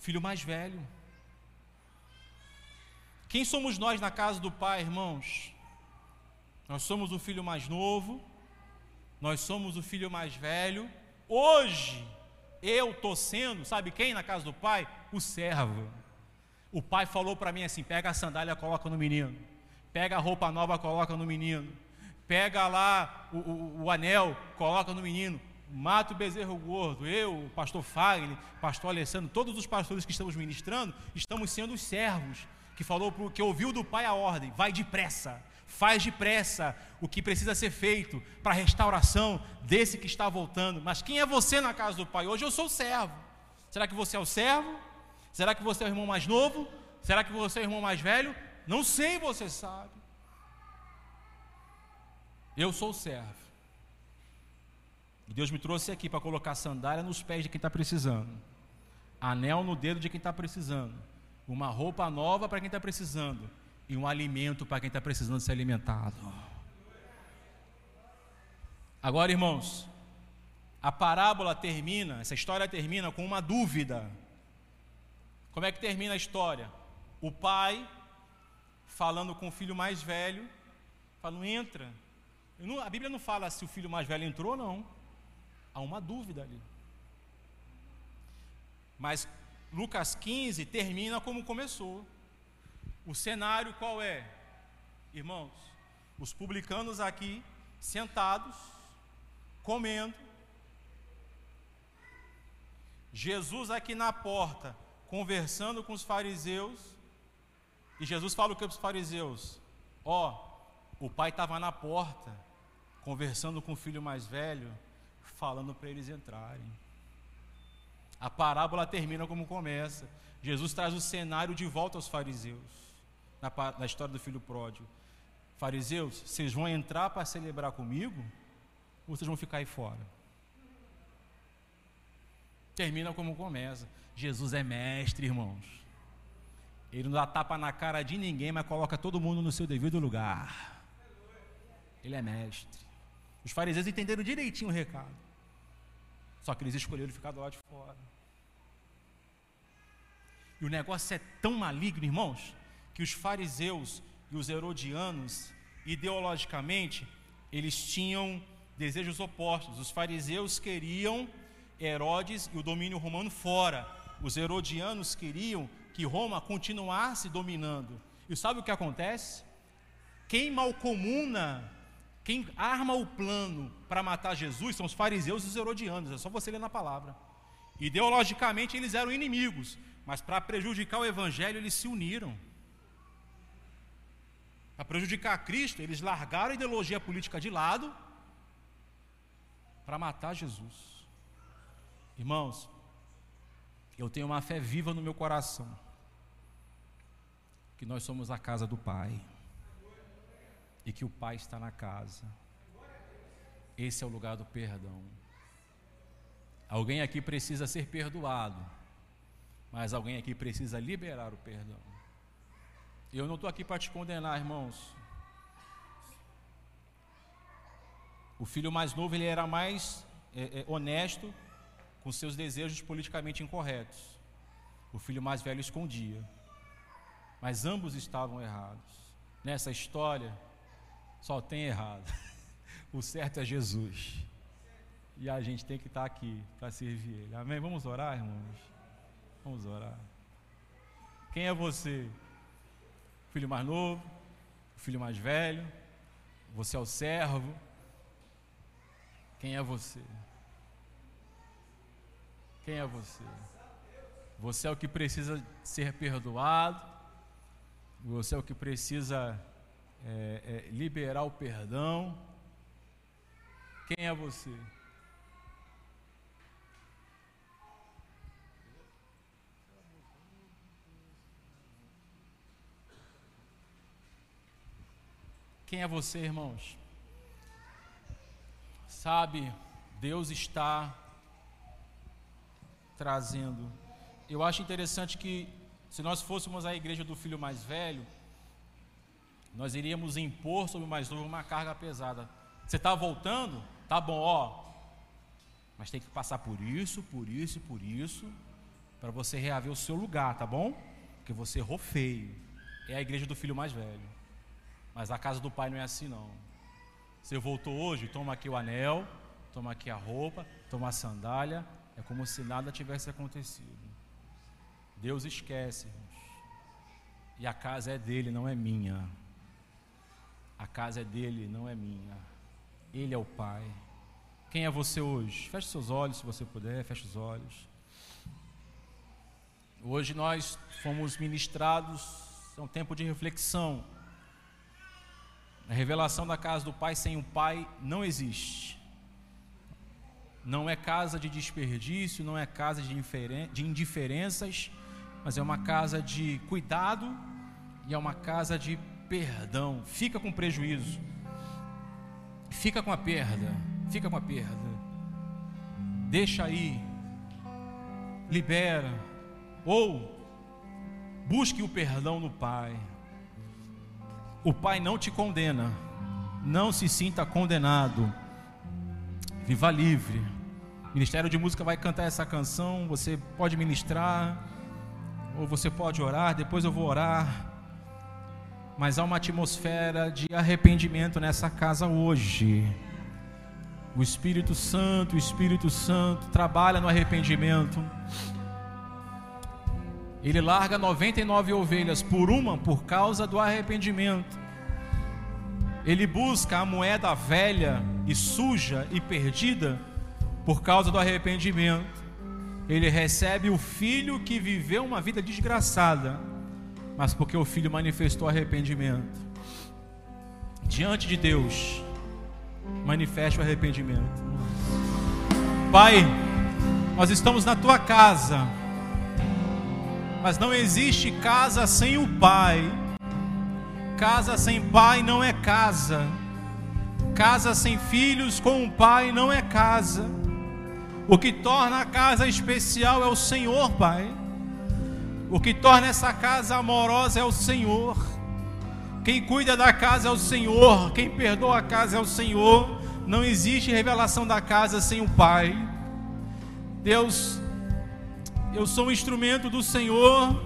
Filho mais velho. Quem somos nós na casa do Pai, irmãos? Nós somos o filho mais novo, nós somos o filho mais velho. Hoje, eu estou sendo, sabe quem na casa do pai? O servo. O pai falou para mim assim: pega a sandália, coloca no menino. Pega a roupa nova, coloca no menino. Pega lá o, o, o anel, coloca no menino. Mata o bezerro gordo. Eu, o pastor Fagner, pastor Alessandro, todos os pastores que estamos ministrando, estamos sendo os servos que falou que ouviu do pai a ordem: vai depressa Faz depressa o que precisa ser feito para a restauração desse que está voltando. Mas quem é você na casa do Pai? Hoje eu sou o servo. Será que você é o servo? Será que você é o irmão mais novo? Será que você é o irmão mais velho? Não sei, você sabe. Eu sou o servo. E Deus me trouxe aqui para colocar sandália nos pés de quem está precisando, anel no dedo de quem está precisando, uma roupa nova para quem está precisando e um alimento para quem está precisando ser alimentado. Agora, irmãos, a parábola termina, essa história termina com uma dúvida. Como é que termina a história? O pai falando com o filho mais velho, falando: entra. A Bíblia não fala se o filho mais velho entrou ou não. Há uma dúvida ali. Mas Lucas 15 termina como começou. O cenário qual é? Irmãos, os publicanos aqui sentados, comendo, Jesus aqui na porta, conversando com os fariseus, e Jesus fala o que para os fariseus? Ó, oh, o pai estava na porta, conversando com o filho mais velho, falando para eles entrarem. A parábola termina como começa. Jesus traz o cenário de volta aos fariseus na, na história do filho pródigo. Fariseus, vocês vão entrar para celebrar comigo ou vocês vão ficar aí fora? Termina como começa. Jesus é mestre, irmãos. Ele não dá tapa na cara de ninguém, mas coloca todo mundo no seu devido lugar. Ele é mestre. Os fariseus entenderam direitinho o recado. Só que eles escolheram ficar do lado de fora. E o negócio é tão maligno, irmãos, que os fariseus e os herodianos, ideologicamente, eles tinham desejos opostos. Os fariseus queriam Herodes e o domínio romano fora. Os herodianos queriam que Roma continuasse dominando. E sabe o que acontece? Quem malcomuna Quem arma o plano para matar Jesus são os fariseus e os herodianos, é só você ler na palavra. Ideologicamente eles eram inimigos, mas para prejudicar o evangelho eles se uniram. Para prejudicar Cristo, eles largaram a ideologia política de lado para matar Jesus. Irmãos, eu tenho uma fé viva no meu coração, que nós somos a casa do Pai, e que o Pai está na casa. Esse é o lugar do perdão. Alguém aqui precisa ser perdoado, mas alguém aqui precisa liberar o perdão. Eu não estou aqui para te condenar, irmãos. O filho mais novo ele era mais é, é, honesto com seus desejos politicamente incorretos. O filho mais velho escondia. Mas ambos estavam errados. Nessa história, só tem errado. O certo é Jesus. E a gente tem que estar aqui para servir Ele. Amém? Vamos orar, irmãos? Vamos orar. Quem é você? Filho mais novo? O filho mais velho? Você é o servo? Quem é você? Quem é você? Você é o que precisa ser perdoado, você é o que precisa é, é, liberar o perdão. Quem é você? Quem é você, irmãos? Sabe, Deus está trazendo. Eu acho interessante que, se nós fôssemos a igreja do filho mais velho, nós iríamos impor sobre o mais novo uma carga pesada. Você está voltando? Tá bom, ó. Mas tem que passar por isso, por isso e por isso, para você reaver o seu lugar, tá bom? Porque você errou feio. É a igreja do filho mais velho. Mas a casa do pai não é assim, não. Você voltou hoje, toma aqui o anel, toma aqui a roupa, toma a sandália, é como se nada tivesse acontecido. Deus esquece, E a casa é dele, não é minha. A casa é dele, não é minha. Ele é o Pai. Quem é você hoje? Feche seus olhos se você puder, feche os olhos. Hoje nós fomos ministrados, é um tempo de reflexão. A revelação da casa do Pai sem o Pai não existe. Não é casa de desperdício, não é casa de, indiferenças, mas é uma casa de cuidado e é uma casa de perdão. Fica com prejuízo, fica com a perda, fica com a perda. Deixa aí, libera, ou busque o perdão no Pai. O Pai não te condena, não se sinta condenado. Viva livre. O Ministério de Música vai cantar essa canção. Você pode ministrar, ou você pode orar. Depois eu vou orar. Mas há uma atmosfera de arrependimento nessa casa hoje. O Espírito Santo, o Espírito Santo trabalha no arrependimento. Ele larga 99 ovelhas por uma por causa do arrependimento. Ele busca a moeda velha e suja e perdida por causa do arrependimento. Ele recebe o filho que viveu uma vida desgraçada, mas porque o filho manifestou arrependimento. Diante de Deus, manifeste o arrependimento. Pai, nós estamos na tua casa, mas não existe casa sem o Pai. Casa sem pai não é casa. Casa sem filhos com um pai não é casa. O que torna a casa especial é o Senhor, Pai. O que torna essa casa amorosa é o Senhor. Quem cuida da casa é o Senhor. Quem perdoa a casa é o Senhor. Não existe revelação da casa sem o Pai. Deus, eu sou um instrumento do Senhor,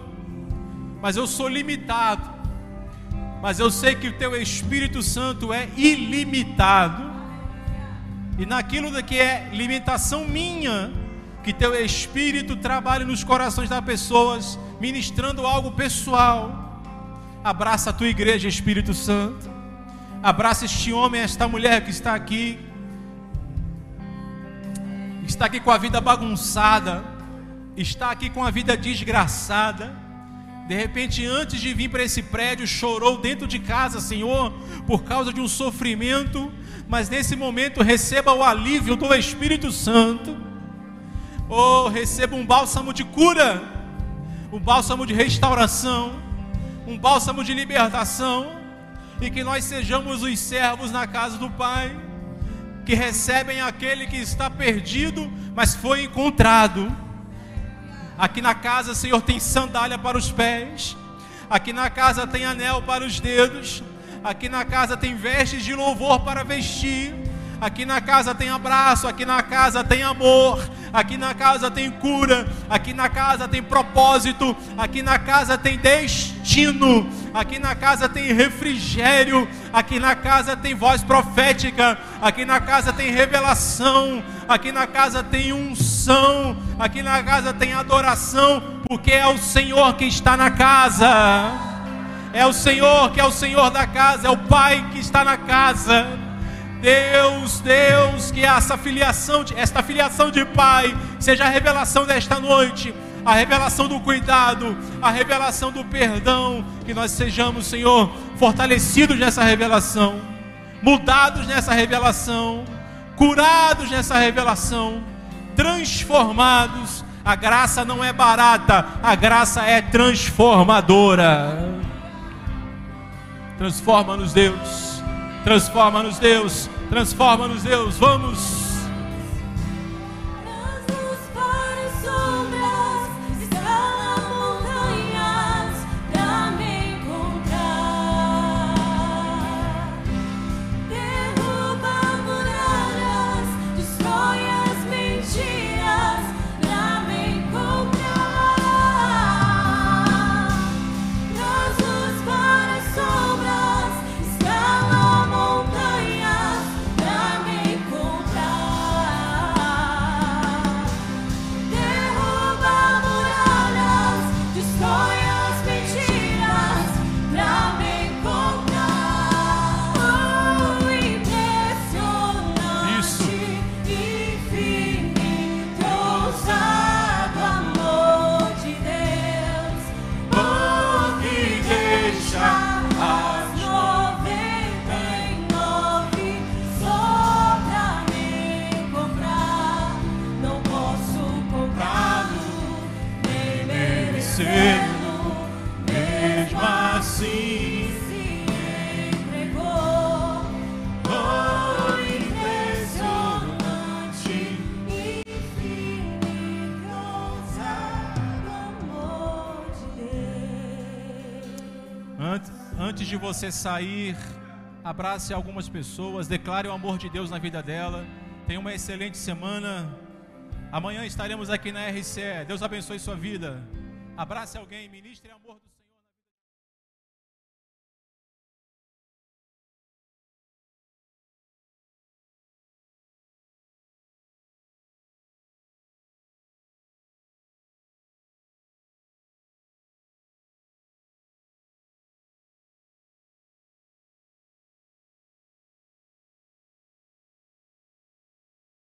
mas eu sou limitado. Mas eu sei que o teu Espírito Santo é ilimitado. E naquilo que é limitação minha, que teu Espírito trabalhe nos corações das pessoas, ministrando algo pessoal. Abraça a tua igreja, Espírito Santo. Abraça este homem, esta mulher que está aqui. Está aqui com a vida bagunçada. Está aqui com a vida desgraçada. De repente, antes de vir para esse prédio, chorou dentro de casa, Senhor, por causa de um sofrimento. Mas nesse momento, receba o alívio do Espírito Santo. Oh, receba um bálsamo de cura, um bálsamo de restauração, um bálsamo de libertação e que nós sejamos os servos na casa do Pai, que recebem aquele que está perdido, mas foi encontrado. Aqui na casa, Senhor, tem sandália para os pés, aqui na casa tem anel para os dedos, aqui na casa tem vestes de louvor para vestir. Aqui na casa tem abraço, aqui na casa tem amor, aqui na casa tem cura, aqui na casa tem propósito, aqui na casa tem destino, aqui na casa tem refrigério, aqui na casa tem voz profética, aqui na casa tem revelação, aqui na casa tem unção, aqui na casa tem adoração, porque é o Senhor que está na casa. É o Senhor que é o Senhor da casa, é o Pai que está na casa. Deus, Deus, que essa filiação, esta filiação de Pai seja a revelação desta noite, a revelação do cuidado, a revelação do perdão, que nós sejamos, Senhor, fortalecidos nessa revelação, mudados nessa revelação, curados nessa revelação, transformados. A graça não é barata, a graça é transformadora. Transforma-nos, Deus. Transforma-nos, Deus. Transforma-nos, Deus. Vamos. De você sair, abrace algumas pessoas, declare o amor de Deus na vida dela. Tenha uma excelente semana. Amanhã estaremos aqui na RCE. Deus abençoe sua vida. Abrace alguém, ministre amor do